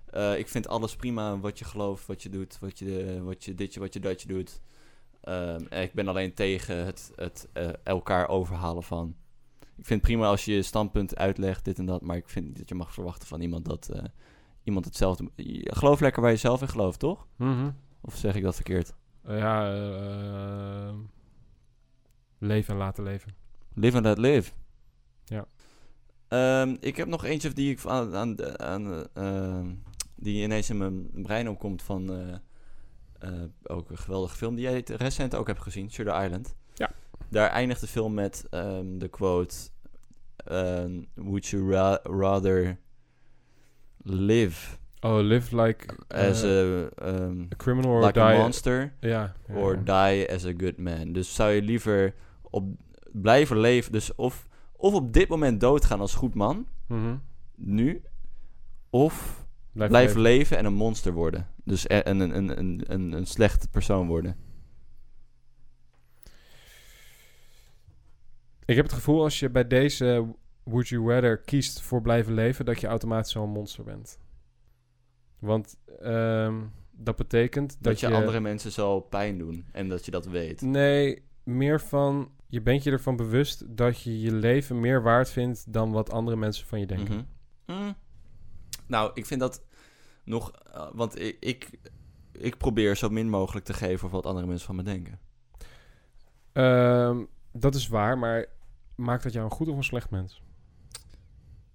Eh, ik vind alles prima wat je gelooft, wat je doet, wat je, wat je ditje, wat je datje doet. Ehm, en ik ben alleen tegen het, het eh, elkaar overhalen van. Ik vind het prima als je je standpunt uitlegt, dit en dat. Maar ik vind niet dat je mag verwachten van iemand dat eh, iemand hetzelfde. Je- Geloof lekker waar je zelf in gelooft, toch? Of zeg ik dat verkeerd? Eh, ja, leven en laten leven. Live and let live. Ja. Ehm, ik heb nog eentje die ik aan, aan, aan die ineens in mijn brein opkomt van ook een geweldige film die jij recent ook hebt gezien, Shutter Island. Ja. Daar eindigt de film met ehm, de quote: ehm, Would you ra- rather live Oh, live like as eh, a, ehm, a criminal or like die... a monster? Ja. or die as a good man. Dus zou je liever op blijven leven, dus of, of op dit moment doodgaan als goed man, Mhm. nu, of Blijf blijven leven. leven en een monster worden. Dus e- een, een, een, een, een, een slechte persoon worden. Ik heb het gevoel als je bij deze Would You Rather kiest voor blijven leven, dat je automatisch zo'n monster bent. Want ehm, dat betekent dat, Dat, je, andere mensen zo pijn doen en dat je dat weet. Nee, meer van... Je bent je ervan bewust dat je je leven meer waard vindt dan wat andere mensen van je denken. Mhm. Mm. Nou, ik vind dat nog, eh, want ik, ik, ik probeer zo min mogelijk te geven over wat andere mensen van me denken. Ehm, dat is waar, maar maakt dat jou een goed of een slecht mens?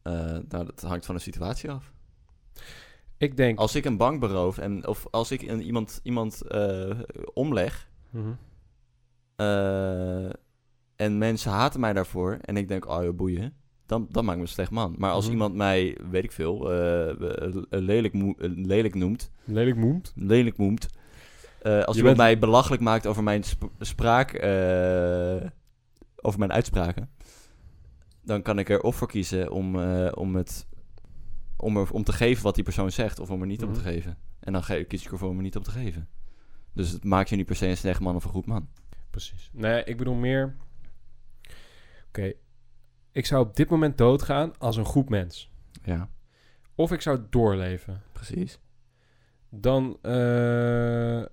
Eh, nou, dat hangt van de situatie af. Ik denk... Als ik een bank beroof en of als ik een, iemand, iemand eh, omleg Mhm. en mensen haten mij daarvoor en ik denk, oh ja, boeien, dan, dan maak ik me een slecht man. Maar als Mhm. iemand mij, weet ik veel, eh, eh, lelijk, eh, lelijk noemt, Lelijk moemt. lelijk noemt, eh, als Je iemand bent- mij belachelijk maakt over mijn sp- spraak, over mijn uitspraken, dan kan ik er of voor kiezen om, om het om, er, om te geven wat die persoon zegt, of om er niet om Mhm. te geven. En dan ge- kies ik ervoor om er niet op te geven. Dus het maakt je niet per se een slecht man of een goed man. Precies. Nee, ik bedoel meer... Oké, ik zou op dit moment doodgaan als een goed mens. Ja, Of ik zou doorleven. precies. Dan, eh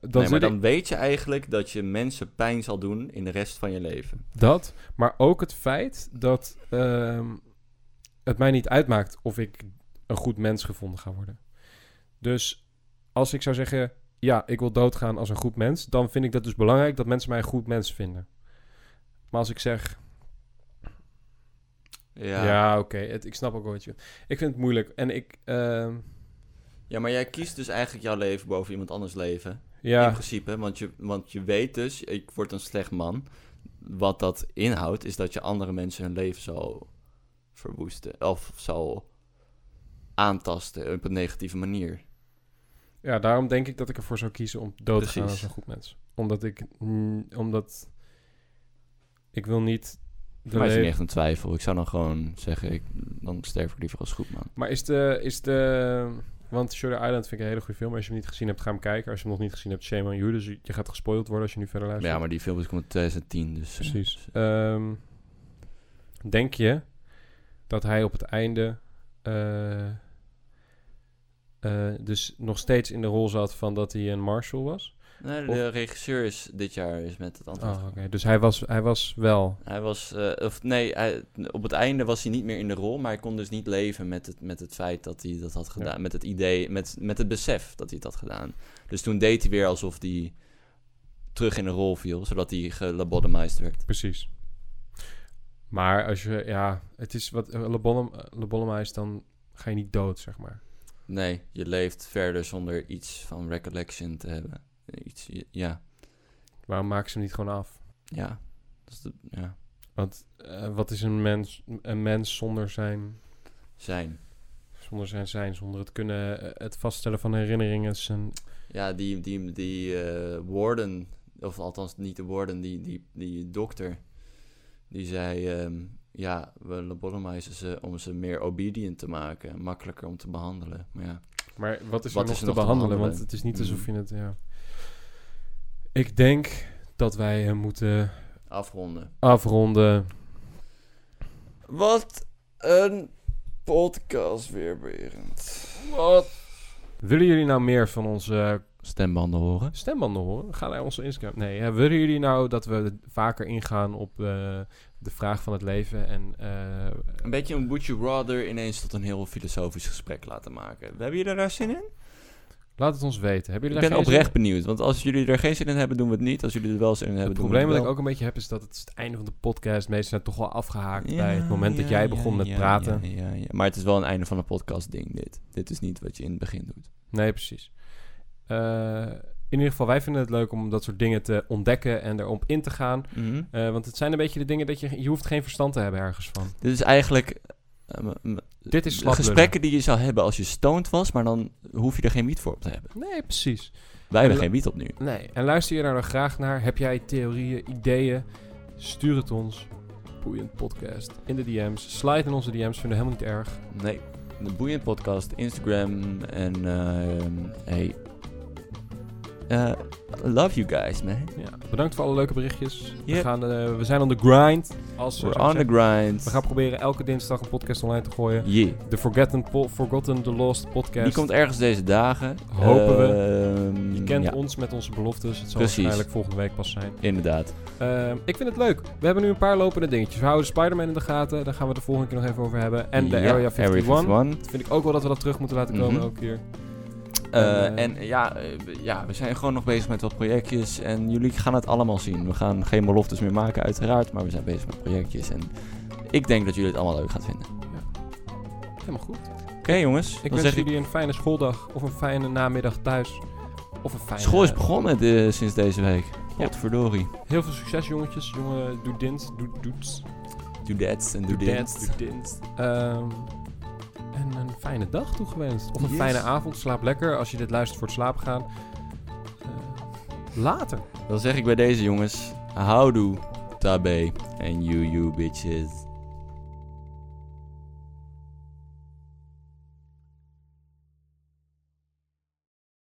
dan nee, maar dan ik- weet je eigenlijk dat je mensen pijn zal doen in de rest van je leven. dat, maar ook het feit dat ehm, het mij niet uitmaakt of ik een goed mens gevonden ga worden. Dus als ik zou zeggen, ja, ik wil doodgaan als een goed mens, dan vind ik dat dus belangrijk dat mensen mij een goed mens vinden. Maar als ik zeg, Ja, ja, ja. oké, ik snap ook wel wat je... Ik vind het moeilijk en ik, ehm, maar jij kiest dus eigenlijk jouw leven boven iemand anders leven. In ja, principe, want je, want je weet dus, ik word een slecht man. Wat dat inhoudt, is dat je andere mensen hun leven zal verwoesten. Of zal aantasten op een negatieve manier. ja, daarom denk ik dat ik ervoor zou kiezen om dood te gaan als een goed mens. Omdat ik, mm, omdat Ik wil niet... Voor mij is niet echt een twijfel. Ik zou dan gewoon zeggen, ik, dan sterf ik liever als goed man. Maar is de, is de... Want Shutter Island vind ik een hele goede film. Als je hem niet gezien hebt, ga hem kijken. Als je hem nog niet gezien hebt, shame on you. Dus je gaat gespoild worden als je nu verder luistert. Ja, maar die film is komt in 2010, dus... eh, Precies. Ehm, denk je dat hij op het einde... eh, eh, dus nog steeds in de rol zat van dat hij een marshal was? Nee, de regisseur is dit jaar is met het antwoord. Oh, oké. Dus hij was, hij was wel... Hij was, eh, of nee, hij, op het einde was hij niet meer in de rol, maar hij kon dus niet leven met het, met het feit dat hij dat had gedaan. Met het idee, met, met het besef dat hij het had gedaan. Dus toen deed hij weer alsof hij terug in de rol viel, zodat hij gelobotomized werd. Precies. Maar als je... Ja, het is wat... Lobollum is, dan ga je niet dood, zeg maar. Nee, je leeft verder zonder iets van recollection te hebben. Iets, ja, Waarom maken ze hem niet gewoon af? ja. Dat is de, ja, Want eh, wat is een mens, een mens zonder zijn, zijn. zonder zijn zijn, zonder het kunnen, eh, het vaststellen van herinneringen, zijn, Ja, die, die, die eh, warden, of althans niet de warden, die, die, die dokter, die zei, ehm, ja, we lobotomizen ze om ze meer obedient te maken, makkelijker om te behandelen. Maar ja, Maar wat is er Wat nog is er te nog te behandelen? behandelen? Want het is niet alsof Mhm. je het... Ja. Ik denk dat wij hem moeten afronden. afronden. Wat een podcast weer, Berend. Wat? Willen jullie nou meer van onze Stembanden horen? stembanden horen? Ga naar onze Instagram. Nee, hè, willen jullie nou dat we vaker ingaan op eh, de vraag van het leven en... eh, Een beetje een would you rather ineens tot een heel filosofisch gesprek laten maken. Hebben jullie daar zin in? Laat het ons weten. Hebben Ik jullie daar ben oprecht benieuwd, want als jullie er geen zin in hebben, doen we het niet. Als jullie er wel zin in hebben, Het doen probleem we wat het ik wel. ook een beetje heb is dat het het einde van de podcast. Meestal zijn toch wel afgehaakt Ja, bij het moment dat jij ja, begon met praten. Ja, ja, ja. Maar het is wel een einde van een podcast ding, dit. Dit is niet wat je in het begin doet. Nee, precies. Eh, in ieder geval, wij vinden het leuk om dat soort dingen te ontdekken en erop in te gaan. Mhm. Eh, want het zijn een beetje de dingen dat je... Je hoeft geen verstand te hebben ergens van. Dit is eigenlijk... eh, Dit is gesprekken die je zou hebben als je stoned was, maar dan hoef je er geen wiet voor op te hebben. Nee, precies. Wij hebben En- geen wiet op nu. Nee. En luister je daar dan graag naar? Heb jij theorieën, ideeën? Stuur het ons. Boeiend podcast. In de DM's. Slide in onze DM's. Vinden we helemaal niet erg. Nee. De Boeiend Podcast, Instagram en... ehm hey. Eh, love you guys, man. Ja. Bedankt voor alle leuke berichtjes. We, gaan, eh, we zijn on the grind. Als, We're zoals on the grind. We gaan proberen elke dinsdag een podcast online te gooien. Yeah. De Forgotten, po- Forgotten The Lost podcast. Die komt ergens deze dagen. Hopen we. Ehm, Je kent ja, ons met onze beloftes. Het zal Precies. waarschijnlijk volgende week pas zijn. Inderdaad. Ehm, ik vind het leuk. We hebben nu een paar lopende dingetjes. We houden Spider-Man in de gaten. Daar gaan we de volgende keer nog even over hebben. En de Ja, Area 51. 51. Dat vind ik ook wel dat we dat terug moeten laten komen Mhm. elke keer. Eh, En, eh, en ja, eh, ja, we zijn gewoon nog bezig met wat projectjes. En jullie gaan het allemaal zien. We gaan geen beloftes meer maken, uiteraard. Maar we zijn bezig met projectjes. En ik denk dat jullie het allemaal leuk gaan vinden. Helemaal goed. Oké, jongens. Ik wens zeg ik, jullie een fijne schooldag. Of een fijne namiddag thuis. Of een fijne... school is begonnen eh, sinds deze week. Ja. Potverdorie. Heel veel succes jongetjes. Jongen, doe dit, doe doets. Doe dat en doe Doe dit. dit, doe dit. En een fijne dag toegewenst. Of een Yes. fijne avond. Slaap lekker als je dit luistert voor het slapen gaan. Eh, later. Dan zeg ik bij deze jongens. Houdoe, tabé en you you bitches.